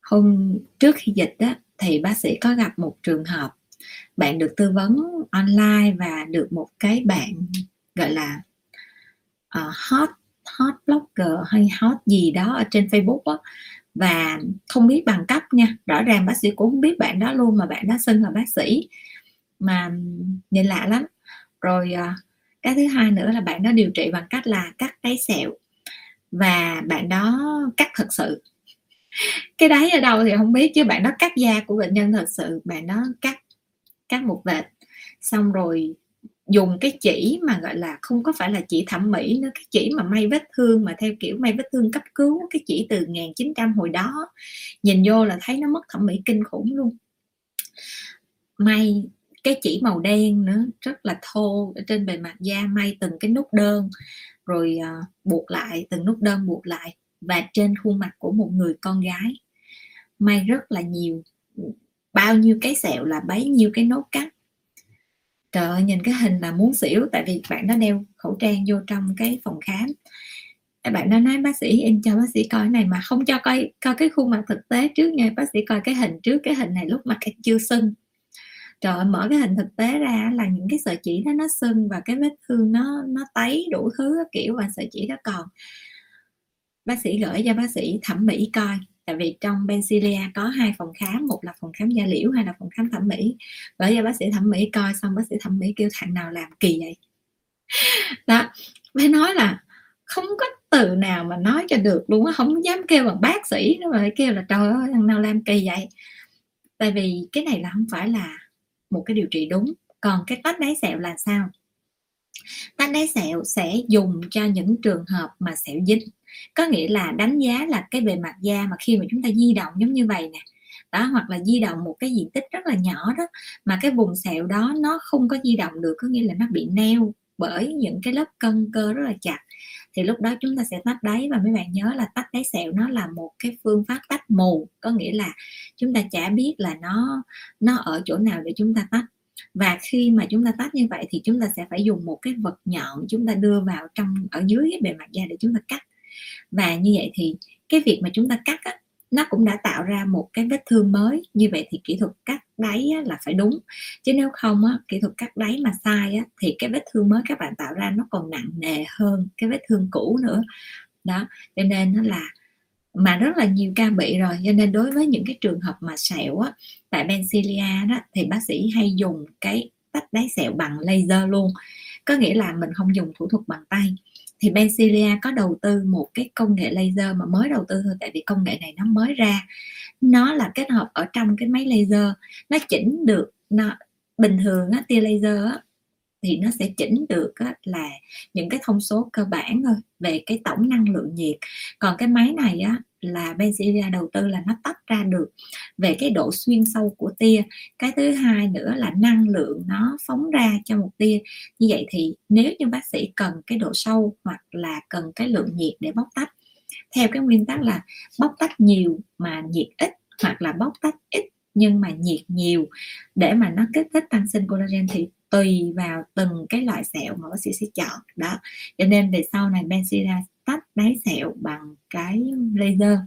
hôm trước khi dịch á thì bác sĩ có gặp một trường hợp bạn được tư vấn online và được một cái bạn gọi là uh, hot hot blogger hay hot gì đó ở trên Facebook đó, và không biết bằng cấp nha rõ ràng bác sĩ cũng không biết bạn đó luôn mà bạn đó xưng là bác sĩ. Mà nhìn lạ lắm. Rồi uh, cái thứ hai nữa là bạn đó điều trị bằng cách là cắt cái sẹo và bạn đó cắt thật sự cái đáy ở đâu thì không biết chứ bạn đó cắt da của bệnh nhân thật sự bạn nó cắt cắt một vệt. Xong rồi dùng cái chỉ mà gọi là không có phải là chỉ thẩm mỹ nữa cái chỉ mà may vết thương mà theo kiểu may vết thương cấp cứu cái chỉ từ 1900 hồi đó. Nhìn vô là thấy nó mất thẩm mỹ kinh khủng luôn. May cái chỉ màu đen nữa rất là thô ở trên bề mặt da may từng cái nút đơn rồi uh, buộc lại từng nút đơn buộc lại và trên khuôn mặt của một người con gái. May rất là nhiều bao nhiêu cái sẹo là bấy nhiêu cái nốt cắt. Trời ơi nhìn cái hình là muốn xỉu tại vì bạn nó đeo khẩu trang vô trong cái phòng khám. Các bạn nó nói bác sĩ em cho bác sĩ coi cái này mà không cho coi coi cái khuôn mặt thực tế trước nha bác sĩ coi cái hình trước cái hình này lúc mặt em chưa sưng. Trời ơi, mở cái hình thực tế ra là những cái sợi chỉ đó nó sưng và cái vết thương nó nó tấy đủ thứ kiểu và sợi chỉ đó còn bác sĩ gửi cho bác sĩ thẩm mỹ coi. Tại vì trong Pennsylvania có hai phòng khám, một là phòng khám da liễu hay là phòng khám thẩm mỹ. Gửi cho bác sĩ thẩm mỹ coi, xong bác sĩ thẩm mỹ kêu thằng nào làm kỳ vậy? Đó, mới nói là không có từ nào mà nói cho được luôn á, không dám kêu bằng bác sĩ nó mà kêu là trời ơi, thằng nào làm kỳ vậy? Tại vì cái này là không phải là một cái điều trị đúng. Còn cái tách đáy sẹo là sao? Tách đáy sẹo sẽ dùng cho những trường hợp mà sẹo dính có nghĩa là đánh giá là cái bề mặt da mà khi mà chúng ta di động giống như vậy nè. Đó, hoặc là di động một cái diện tích rất là nhỏ đó, mà cái vùng sẹo đó nó không có di động được, có nghĩa là nó bị neo bởi những cái lớp cân cơ rất là chặt. Thì lúc đó chúng ta sẽ tách đáy, và mấy bạn nhớ là tách đáy sẹo nó là một cái phương pháp tách mù, có nghĩa là chúng ta chả biết là nó nó ở chỗ nào để chúng ta tách. Và khi mà chúng ta tách như vậy thì chúng ta sẽ phải dùng một cái vật nhọn chúng ta đưa vào trong, ở dưới cái bề mặt da để chúng ta cắt và như vậy thì cái việc mà chúng ta cắt á, nó cũng đã tạo ra một cái vết thương mới. Như vậy thì kỹ thuật cắt đáy á, là phải đúng. Chứ nếu không á, kỹ thuật cắt đáy mà sai á, thì cái vết thương mới các bạn tạo ra nó còn nặng nề hơn cái vết thương cũ nữa. Đó cho nên nó là mà rất là nhiều ca bị rồi. Cho nên đối với những cái trường hợp mà sẹo á tại Bencilia đó thì bác sĩ hay dùng cái tách đáy sẹo bằng laser luôn. Có nghĩa là mình không dùng thủ thuật bằng tay thì Bencilia có đầu tư một cái công nghệ laser mà mới đầu tư thôi tại vì công nghệ này nó mới ra. Nó là kết hợp ở trong cái máy laser. Nó chỉnh được nó bình thường á, tia laser á, thì nó sẽ chỉnh được á, là những cái thông số cơ bản thôi về cái tổng năng lượng nhiệt. Còn cái máy này á, là Bencilia đầu tư là nó tách ra được về cái độ xuyên sâu của tia. Cái thứ hai nữa là năng lượng nó phóng ra cho một tia. Như vậy thì nếu như bác sĩ cần cái độ sâu hoặc là cần cái lượng nhiệt để bóc tách, theo cái nguyên tắc là bóc tách nhiều mà nhiệt ít hoặc là bóc tách ít nhưng mà nhiệt nhiều để mà nó kích thích tăng sinh collagen thì tùy vào từng cái loại sẹo mà bác sĩ sẽ chọn. Đó. Cho nên về sau này benzilla tách đáy sẹo bằng cái laser.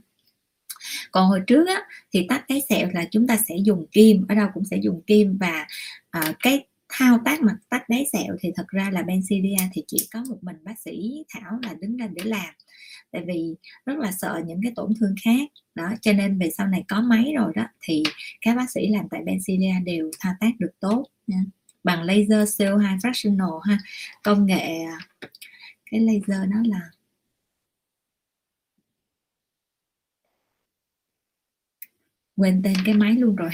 Còn hồi trước á, thì tách đáy sẹo là chúng ta sẽ dùng kim ở đâu cũng sẽ dùng kim và uh, cái thao tác mặt tách đáy sẹo thì thật ra là Benzidia thì chỉ có một mình bác sĩ Thảo là đứng lên để làm. Tại vì rất là sợ những cái tổn thương khác. Đó cho nên về sau này có máy rồi đó thì các bác sĩ làm tại Benzidia đều thao tác được tốt nha. Bằng laser CO2 fractional ha. Công nghệ ờ, cái laser nó là quên tên cái máy luôn rồi.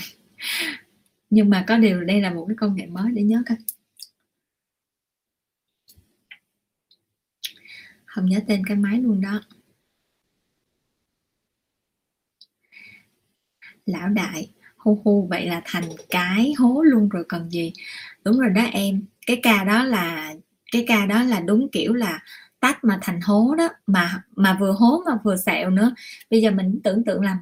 Nhưng mà có điều đây là một cái công nghệ mới để nhớ coi. Không nhớ tên cái máy luôn đó. Lão đại, hu hu, vậy là thành cái hố luôn rồi cần gì. Đúng rồi đó em, cái ca đó là, cái ca đó là đúng kiểu là tách mà thành hố đó. Mà mà vừa hố mà vừa sẹo nữa. Bây giờ mình tưởng tượng làm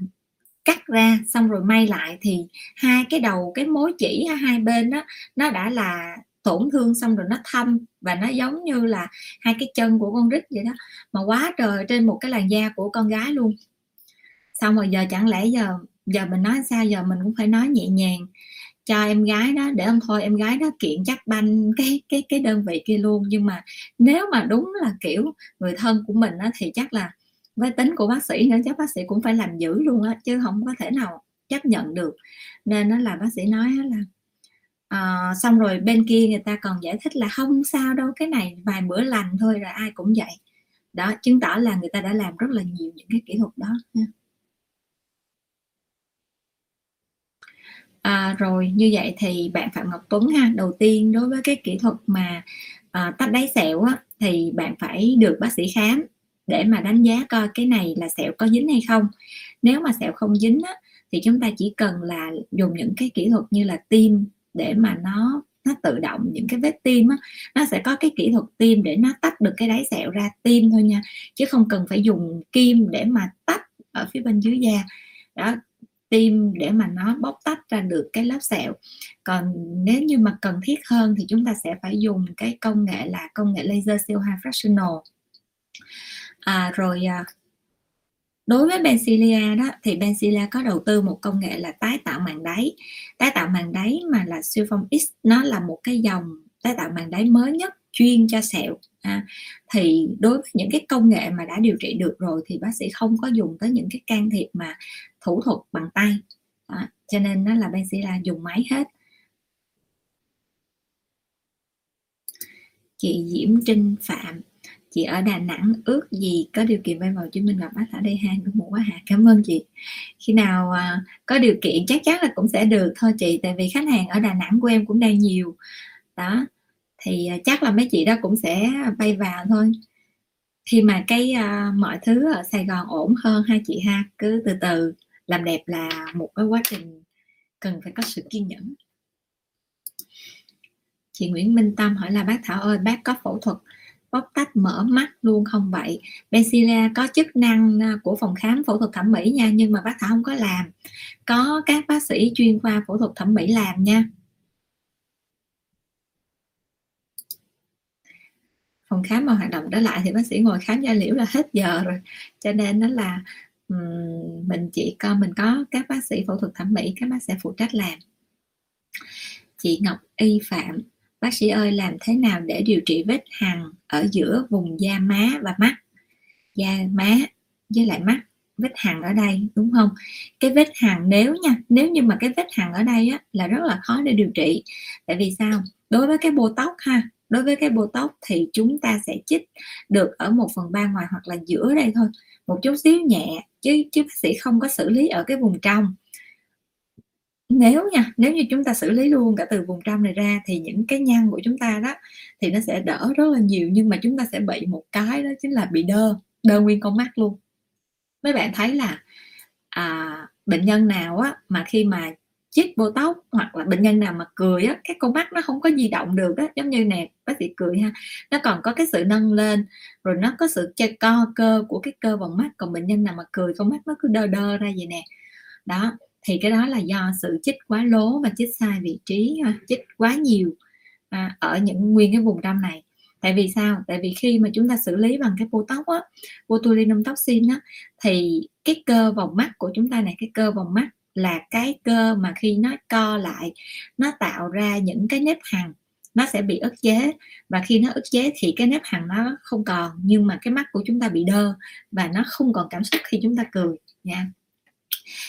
cắt ra xong rồi may lại thì hai cái đầu cái mối chỉ hai bên đó nó đã là tổn thương xong rồi nó thâm và nó giống như là hai cái chân của con rít vậy đó. Mà quá trời trên một cái làn da của con gái luôn. Xong rồi giờ chẳng lẽ giờ giờ mình nói sao? Giờ mình cũng phải nói nhẹ nhàng cho em gái đó để không thôi em gái đó kiện chắc banh cái cái cái đơn vị kia luôn. Nhưng mà nếu mà đúng là kiểu người thân của mình đó, thì chắc là với tính của bác sĩ nữa chắc bác sĩ cũng phải làm dữ luôn á chứ không có thể nào chấp nhận được. Nên nó là bác sĩ nói là à, xong rồi bên kia người ta còn giải thích là không sao đâu cái này vài bữa lành thôi rồi ai cũng vậy. Đó chứng tỏ là người ta đã làm rất là nhiều những cái kỹ thuật đó nha. À, rồi như vậy thì bạn Phạm Ngọc Tuấn ha đầu tiên đối với cái kỹ thuật mà à, tách đáy sẹo á, thì bạn phải được bác sĩ khám để mà đánh giá coi cái này là sẹo có dính hay không. Nếu mà sẹo không dính á, thì chúng ta chỉ cần là dùng những cái kỹ thuật như là tiêm để mà nó nó tự động những cái vết tim á nó sẽ có cái kỹ thuật tiêm để nó tách được cái đáy sẹo ra tim thôi nha chứ không cần phải dùng kim để mà tách ở phía bên dưới da. Đó tim để mà nó bóc tách ra được cái lớp sẹo. Còn nếu như mà cần thiết hơn thì chúng ta sẽ phải dùng cái công nghệ là công nghệ laser siêu high fractional à, rồi à, đối với Benzilia đó thì Benzilia có đầu tư một công nghệ là tái tạo màng đáy. Tái tạo màng đáy mà là siêu phong X nó là một cái dòng tái tạo màng đáy mới nhất chuyên cho sẹo à, thì đối với những cái công nghệ mà đã điều trị được rồi thì bác sĩ không có dùng tới những cái can thiệp mà thủ thuật bằng tay. À, cho nên nó là Benzilia dùng máy hết. Chị Diễm Trinh Phạm chị ở Đà Nẵng ước gì có điều kiện bay vào Hồ Chí Minh gặp bác Thảo Đây ha của một quá hà. Cảm ơn chị. Khi nào à, có điều kiện chắc chắn là cũng sẽ được thôi chị tại vì khách hàng ở Đà Nẵng của em cũng đang nhiều. Đó thì à, chắc là mấy chị đó cũng sẽ bay vào thôi. Khi mà cái uh, mọi thứ ở Sài Gòn ổn hơn hai chị ha cứ từ từ. Làm đẹp là một cái quá trình cần phải có sự kiên nhẫn. Chị Nguyễn Minh Tâm hỏi là bác Thảo ơi bác có phẫu thuật bóc tách, mở mắt luôn không vậy? Benzilla có chức năng à, của phòng khám phẫu thuật thẩm mỹ nha, nhưng mà bác Thảo không có làm. Có các bác sĩ chuyên khoa phẫu thuật thẩm mỹ làm nha. Phòng khám mà hoạt động trở lại thì bác sĩ ngồi khám da liễu là hết giờ rồi. Cho nên nó là mình chỉ có, mình có các bác sĩ phẫu thuật thẩm mỹ, các bác sẽ phụ trách làm. Chị Ngọc Y Phạm bác sĩ ơi làm thế nào để điều trị vết hằn ở giữa vùng da má và mắt? Da má với lại mắt vết hằn ở đây đúng không? Cái vết hằn nếu nha nếu như mà cái vết hằn ở đây á, là rất là khó để điều trị. Tại vì sao? Đối với cái bô tóc ha đối với cái bô tóc thì chúng ta sẽ chích được ở một phần ba ngoài hoặc là giữa đây thôi. Một chút xíu nhẹ chứ chứ bác sĩ không có xử lý ở cái vùng trong nếu nha nếu như chúng ta xử lý luôn cả từ vùng trong này ra thì những cái nhăn của chúng ta đó thì nó sẽ đỡ rất là nhiều nhưng mà chúng ta sẽ bị một cái đó chính là bị đơ đơ nguyên con mắt luôn. Mấy bạn thấy là à, bệnh nhân nào á mà khi mà chích tóc hoặc là bệnh nhân nào mà cười á cái con mắt nó không có di động được á giống như nè bác sĩ cười ha nó còn có cái sự nâng lên rồi nó có sự che co cơ của cái cơ vòng mắt còn bệnh nhân nào mà cười con mắt nó cứ đơ đơ ra vậy nè. Đó thì cái đó là do sự chích quá lố và chích sai vị trí à, chích quá nhiều à, ở những nguyên cái vùng trong này. Tại vì sao? Tại vì khi mà chúng ta xử lý bằng cái botox á botulinum toxin á thì cái cơ vòng mắt của chúng ta này cái cơ vòng mắt là cái cơ mà khi nó co lại nó tạo ra những cái nếp hằn nó sẽ bị ức chế. Và khi nó ức chế thì cái nếp hằn nó không còn nhưng mà cái mắt của chúng ta bị đơ và nó không còn cảm xúc khi chúng ta cười nha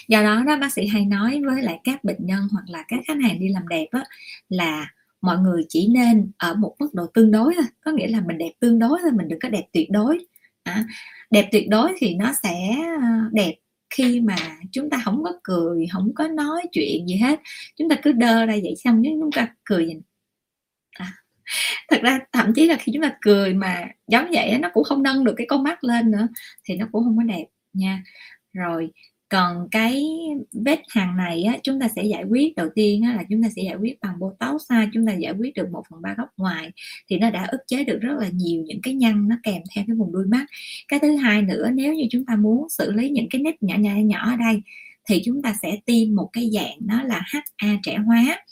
do đó đó bác sĩ hay nói với lại các bệnh nhân hoặc là các khách hàng đi làm đẹp á, là mọi người chỉ nên ở một mức độ tương đối thôi. Có nghĩa là mình đẹp tương đối thôi mình đừng có đẹp tuyệt đối. À, đẹp tuyệt đối thì nó sẽ ờ, đẹp khi mà chúng ta không có cười không có nói chuyện gì hết. Chúng ta cứ đơ ra vậy xong chúng ta cười gì à, thật ra thậm chí là khi chúng ta cười mà giống vậy nó cũng không nâng được cái con mắt lên nữa thì nó cũng không có đẹp nha. Rồi còn cái vết hàn này á, chúng ta sẽ giải quyết. Đầu tiên á, là chúng ta sẽ giải quyết bằng botox ha chúng ta giải quyết được một phần ba góc ngoài thì nó đã ức chế được rất là nhiều những cái nhăn nó kèm theo cái vùng đuôi mắt. Cái thứ hai nữa nếu như chúng ta muốn xử lý những cái nếp nhỏ nhỏ nhỏ ở đây thì chúng ta sẽ tiêm một cái dạng nó là HA trẻ hóa.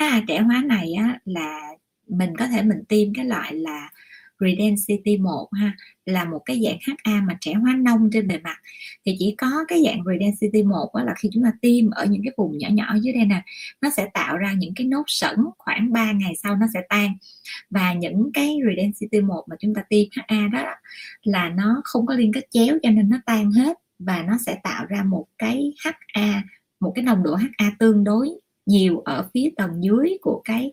HA trẻ hóa này á, là mình có thể mình tiêm cái loại là Redensity 1 ha, là một cái dạng HA mà trẻ hóa nông trên bề mặt. Thì chỉ có cái dạng Redensity 1 đó là khi chúng ta tiêm ở những cái vùng nhỏ nhỏ dưới đây nè, nó sẽ tạo ra những cái nốt sẩn khoảng 3 ngày sau nó sẽ tan. Và những cái Redensity 1 mà chúng ta tiêm HA đó, là nó không có liên kết chéo cho nên nó tan hết và nó sẽ tạo ra một cái HA một cái nồng độ HA tương đối nhiều ở phía tầng dưới của cái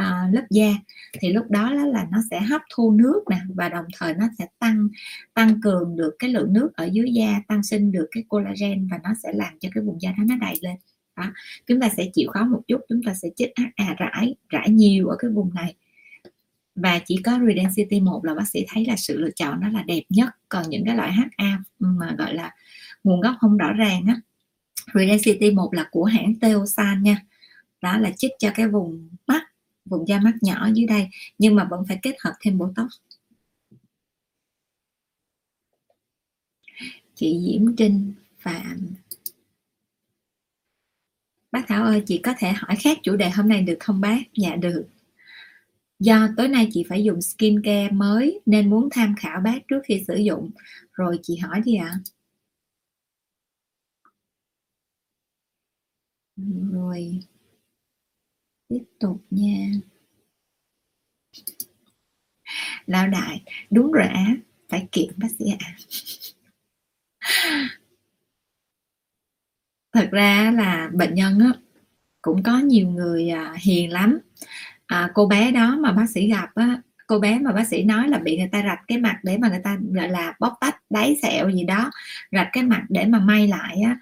uh, lớp da. Thì lúc đó là nó sẽ hấp thu nước nè và đồng thời nó sẽ tăng tăng cường được cái lượng nước ở dưới da tăng sinh được cái collagen và nó sẽ làm cho cái vùng da đó nó đầy lên. Đó chúng ta sẽ chịu khó một chút chúng ta sẽ chích à, à rải rải nhiều ở cái vùng này. Và chỉ có Redensity 1 là bác sĩ thấy là sự lựa chọn nó là đẹp nhất. Còn những cái loại HA mà gọi là nguồn gốc không rõ ràng á Redensity một là của hãng Teosan nha. Đó là chích cho cái vùng mắt vùng da mắt nhỏ dưới đây, nhưng mà vẫn phải kết hợp thêm botox chị Diễm Trinh Phạm. Bác Thảo ơi, chị có thể hỏi khác chủ đề hôm nay được không bác? Dạ được. Do tối nay chị phải dùng skin care mới nên muốn tham khảo bác trước khi sử dụng. Rồi chị hỏi đi ạ. à? Rồi. Tiếp tục nha. Lão đại đúng rồi á phải kiện bác sĩ ạ. À. thật ra là bệnh nhân á, cũng có nhiều người à, hiền lắm. À, cô bé đó mà bác sĩ gặp á, cô bé mà bác sĩ nói là bị người ta rạch cái mặt để mà người ta gọi là bóc tách đáy sẹo gì đó rạch cái mặt để mà may lại á,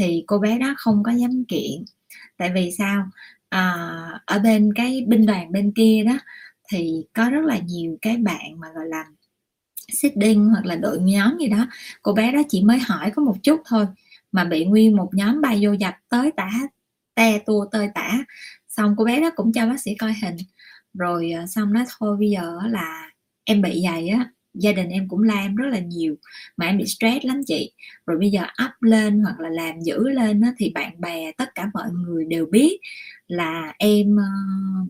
thì cô bé đó không có dám kiện. Tại vì sao? À, ở bên cái binh đoàn bên kia đó thì có rất là nhiều cái bạn mà gọi là sitting hoặc là đội nhóm gì đó. Cô bé đó chỉ mới hỏi có một chút thôi mà bị nguyên một nhóm bay vô dập tới tả te tua tơi tả. Xong cô bé đó cũng cho bác sĩ coi hình. Rồi à, xong nói thôi bây giờ là em bị vậy á gia đình em cũng la em rất là nhiều mà em bị stress lắm chị. Rồi bây giờ up lên hoặc là làm dữ lên á, thì bạn bè tất cả mọi người đều biết là em ờ,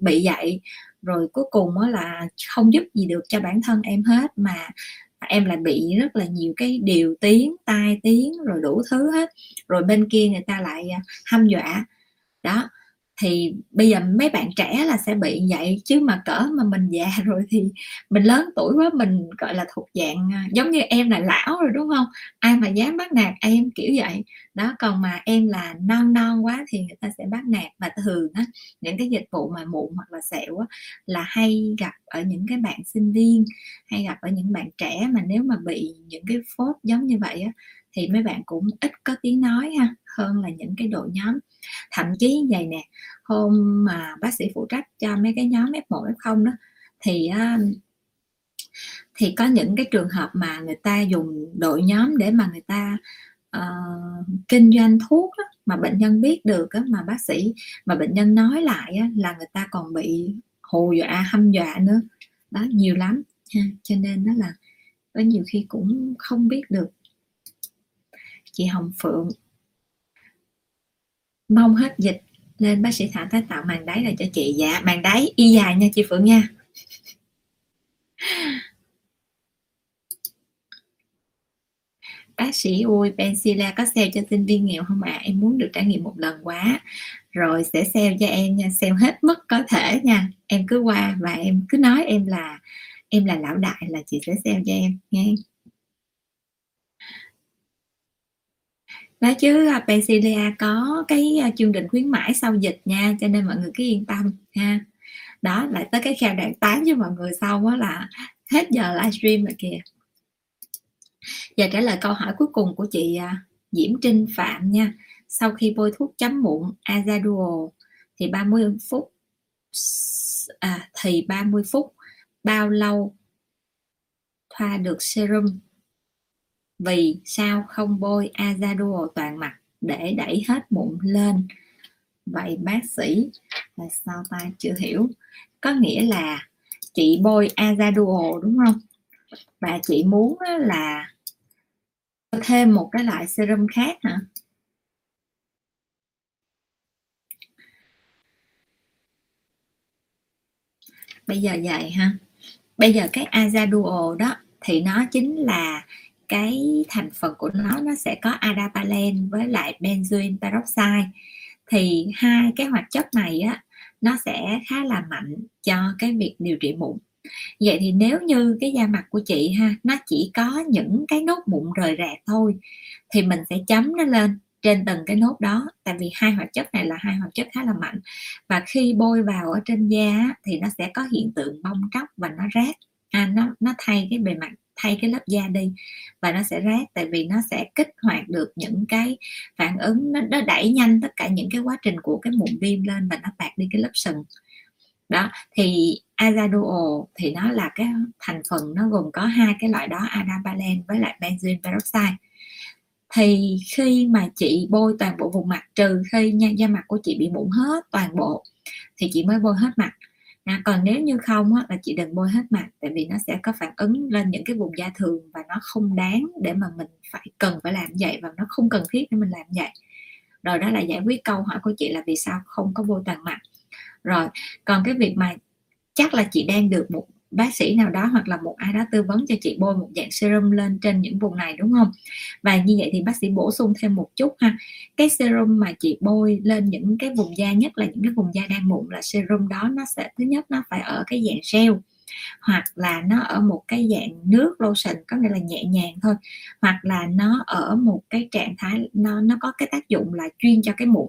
bị vậy. Rồi cuối cùng á, là không giúp gì được cho bản thân em hết mà em lại bị rất là nhiều cái điều tiếng tai tiếng rồi đủ thứ hết. Rồi bên kia người ta lại uh, hăm dọa. Đó thì bây giờ mấy bạn trẻ là sẽ bị vậy, chứ mà cỡ mà mình già rồi thì mình lớn tuổi quá, mình, gọi là, thuộc dạng à, giống như em là lão rồi, đúng không? Ai mà dám bắt nạt em, kiểu vậy. Đó, còn mà em là non non quá thì người ta sẽ bắt nạt. Và thường á, những cái dịch vụ mà muộn hoặc là sẹo á, là hay gặp ở những cái bạn sinh viên, hay gặp ở những bạn trẻ mà nếu mà bị những cái phốt giống như vậy á, thì mấy bạn cũng ít có tiếng nói ha, hơn là những cái đội nhóm thậm chí vậy nè hôm mà bác sĩ phụ trách cho mấy cái nhóm F1 F0 đó thì à, thì có những cái trường hợp mà người ta dùng đội nhóm để mà người ta uh, kinh doanh thuốc đó, mà bệnh nhân biết được đó, mà bác sĩ mà bệnh nhân nói lại đó, là người ta còn bị hù dọa hâm dọa nữa. Đó nhiều lắm ha cho nên đó là có nhiều khi cũng không biết được. Chị Hồng Phượng mong hết dịch lên bác sĩ thả tái tạo màng đáy là cho chị. Dạ màng đáy, y dài nha chị Phượng nha. Bác sĩ ui Pensila có sale cho sinh viên nghèo không ạ? À? em muốn được trải nghiệm một lần quá. Rồi sẽ sale cho em nha, sale hết mức có thể nha. Em cứ qua và em cứ nói em là em là lão đại là chị sẽ sale cho em nghe nói chứ à, Pensilia có cái à, chương trình khuyến mãi sau dịch nha cho nên mọi người cứ yên tâm ha. Đó lại tới cái kèo đoạn 8 cho mọi người sau đó là hết giờ livestream rồi kìa. Và trả lời câu hỏi cuối cùng của chị à, Diễm Trinh Phạm nha. Sau khi bôi thuốc chấm mụn Azaduo thì 30 phút à, thì 30 phút bao lâu thoa được serum? Vì sao không bôi Azaduo toàn mặt để đẩy hết mụn lên? Vậy bác sĩ, là sao ta? Chưa hiểu. Có nghĩa là chị bôi Azaduo đúng không? Và chị muốn là thêm một cái loại serum khác hả? Bây giờ vậy ha. Bây giờ cái Azaduo đó thì nó chính là cái thành phần của nó nó sẽ có adapalene với lại benzoyl peroxide. Thì hai cái hoạt chất này á nó sẽ khá là mạnh cho cái việc điều trị mụn vậy thì nếu như cái da mặt của chị ha nó chỉ có những cái nốt mụn rời rạc thôi thì mình sẽ chấm nó lên trên từng cái nốt đó tại vì hai hoạt chất này là hai hoạt chất khá là mạnh. Và khi bôi vào ở trên da thì nó sẽ có hiện tượng bong tróc và nó rát. À, nó nó thay cái bề mặt thay cái lớp da đi và nó sẽ rát tại vì nó sẽ kích hoạt được những cái phản ứng nó, nó đẩy nhanh tất cả những cái quá trình của cái mụn viêm lên và nó bạc đi cái lớp sừng. Đó thì azaduo thì nó là cái thành phần nó gồm có hai cái loại đó adapalen với lại benzoin peroxide. Thì khi mà chị bôi toàn bộ vùng mặt trừ khi nha da mặt của chị bị mụn hết toàn bộ thì chị mới bôi hết mặt à, còn nếu như không á, là chị đừng bôi hết mặt tại vì nó sẽ có phản ứng lên những cái vùng da thường và nó không đáng để mà mình phải cần phải làm vậy và nó không cần thiết để mình làm vậy. Rồi đó là giải quyết câu hỏi của chị là vì sao không có vô toàn mặt. Rồi còn cái việc mà chắc là chị đang được một bác sĩ nào đó hoặc là một ai đó tư vấn cho chị bôi một dạng serum lên trên những vùng này, đúng không? Và như vậy thì bác sĩ bổ sung thêm một chút ha. Cái serum mà chị bôi lên những cái vùng da nhất là những cái vùng da đang mụn là serum đó nó sẽ, thứ nhất nó phải ở cái dạng gel, hoặc là nó ở một cái dạng nước lotion, có nghĩa là nhẹ nhàng thôi, hoặc là nó ở một cái trạng thái, nó nó có cái tác dụng là chuyên cho cái mụn.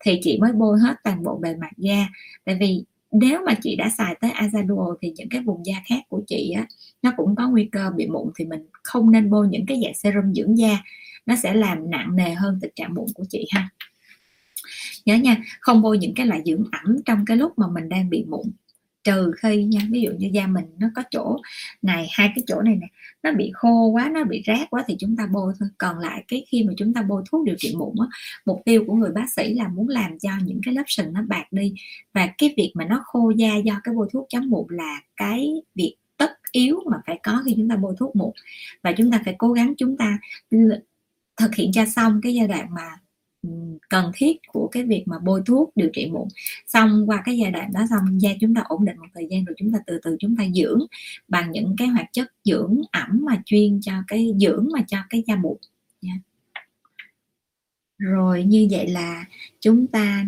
Thì chị mới bôi hết toàn bộ bề mặt da. Tại vì nếu mà chị đã xài tới Azaduo thì những cái vùng da khác của chị á, nó cũng có nguy cơ bị mụn thì mình không nên bôi những cái dạng serum dưỡng da. Nó sẽ làm nặng nề hơn tình trạng mụn của chị ha. Nhớ nha, không bôi những cái loại dưỡng ẩm trong cái lúc mà mình đang bị mụn trừ khi nha, ví dụ như da mình nó có chỗ này, hai cái chỗ này nè, nó bị khô quá, nó bị rát quá thì chúng ta bôi thôi. Còn lại cái khi mà chúng ta bôi thuốc điều trị mụn á, mục tiêu của người bác sĩ là muốn làm cho những cái lớp sừng nó bạc đi. Và cái việc mà nó khô da do cái bôi thuốc chống mụn là cái việc tất yếu mà phải có khi chúng ta bôi thuốc mụn. Và chúng ta phải cố gắng chúng ta thực hiện cho xong cái giai đoạn mà cần thiết của cái việc mà bôi thuốc điều trị mụn. Xong qua cái giai đoạn đó xong, da chúng ta ổn định một thời gian rồi chúng ta từ từ chúng ta dưỡng bằng những cái hoạt chất dưỡng ẩm mà chuyên cho cái, dưỡng mà cho cái da mụn. Nha. Rồi như vậy là chúng ta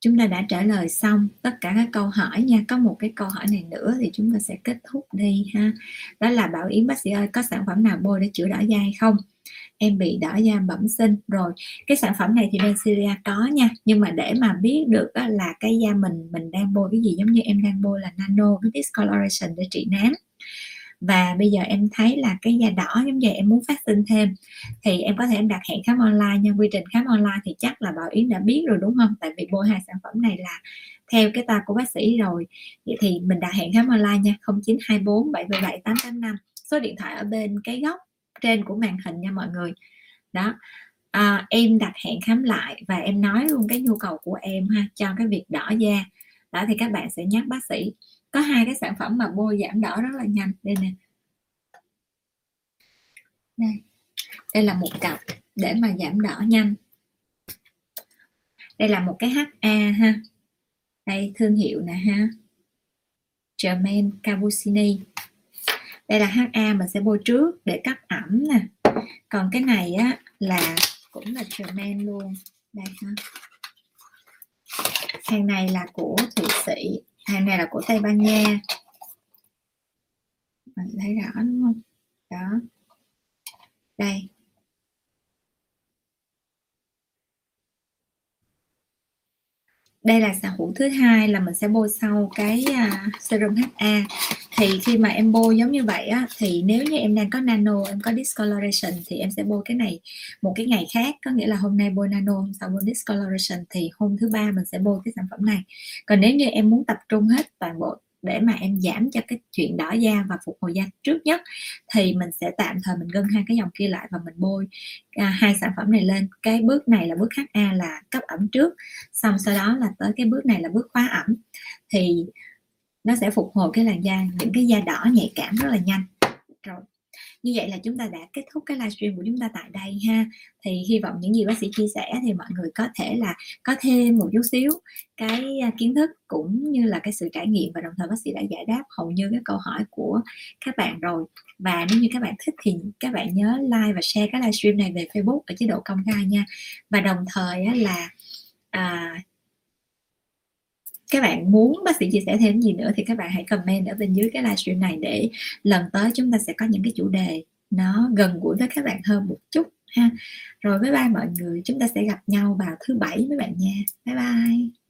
chúng ta đã trả lời xong tất cả các câu hỏi nha. Có một cái câu hỏi này nữa thì chúng ta sẽ kết thúc đi ha. Đó là bảo yến bác sĩ ơi, có sản phẩm nào bôi để chữa đỏ da hay không? Em bị đỏ da bẩm sinh. Rồi, cái sản phẩm này thì bên Syria có nha. Nhưng mà để mà biết được là cái da mình mình đang bôi cái gì giống như em đang bôi là nano cái discoloration để trị nám. Và bây giờ em thấy là cái da đỏ giống vậy em muốn phát sinh thêm. Thì em có thể em đặt hẹn khám online nha. Quy trình khám online thì chắc là bảo yến đã biết rồi, đúng không? Tại vì bôi hai sản phẩm này là theo cái ta của bác sĩ rồi. Vậy thì mình đặt hẹn khám online nha. 0924 777 885 số điện thoại ở bên cái góc trên của màn hình nha mọi người. Đó. À, em đặt hẹn khám lại và em nói luôn cái nhu cầu của em ha cho cái việc đỏ da. Đó thì các bạn sẽ nhắc bác sĩ. Có hai cái sản phẩm mà bôi giảm đỏ rất là nhanh. Đây nè. Đây. Đây là một cặp để mà giảm đỏ nhanh. Đây là một cái HA ha. Đây thương hiệu nè ha. Germain Cavusini đây là HA mình sẽ bôi trước để cắt ẩm nè. Còn cái này á, là cũng là Germain luôn. Đây ha. Hàng này là của thụy sĩ, hàng này là của tây ban nha. Mình thấy rõ đúng không? Đó. Đây. Đây là xà hũ thứ hai là mình sẽ bôi sau cái uh, serum HA thì khi mà em bôi giống như vậy á thì nếu như em đang có nano em có discoloration thì em sẽ bôi cái này một cái ngày khác. Có nghĩa là hôm nay bôi nano hôm sau bôi discoloration thì hôm thứ ba mình sẽ bôi cái sản phẩm này. Còn nếu như em muốn tập trung hết toàn bộ để mà em giảm cho cái chuyện đỏ da và phục hồi da trước nhất thì mình sẽ tạm thời mình gân hai cái dòng kia lại và mình bôi à, hai sản phẩm này lên. Cái bước này là bước HA là cấp ẩm trước xong sau đó là tới cái bước này là bước khóa ẩm. Thì nó sẽ phục hồi cái làn da những cái da đỏ nhạy cảm rất là nhanh. Rồi như vậy là chúng ta đã kết thúc cái livestream của chúng ta tại đây ha. Thì hy vọng những gì bác sĩ chia sẻ thì mọi người có thể là có thêm một chút xíu cái à, kiến thức cũng như là cái sự trải nghiệm và đồng thời bác sĩ đã giải đáp hầu như các câu hỏi của các bạn rồi. Và nếu như các bạn thích thì các bạn nhớ like và share cái livestream này về Facebook ở chế độ công khai nha. Và đồng thời là à, các bạn muốn bác sĩ chia sẻ thêm gì nữa thì các bạn hãy comment ở bên dưới cái livestream này để lần tới chúng ta sẽ có những cái chủ đề nó gần gũi với các bạn hơn một chút ha. Rồi bye bye mọi người, chúng ta sẽ gặp nhau vào thứ bảy mấy bạn nha. Bye bye.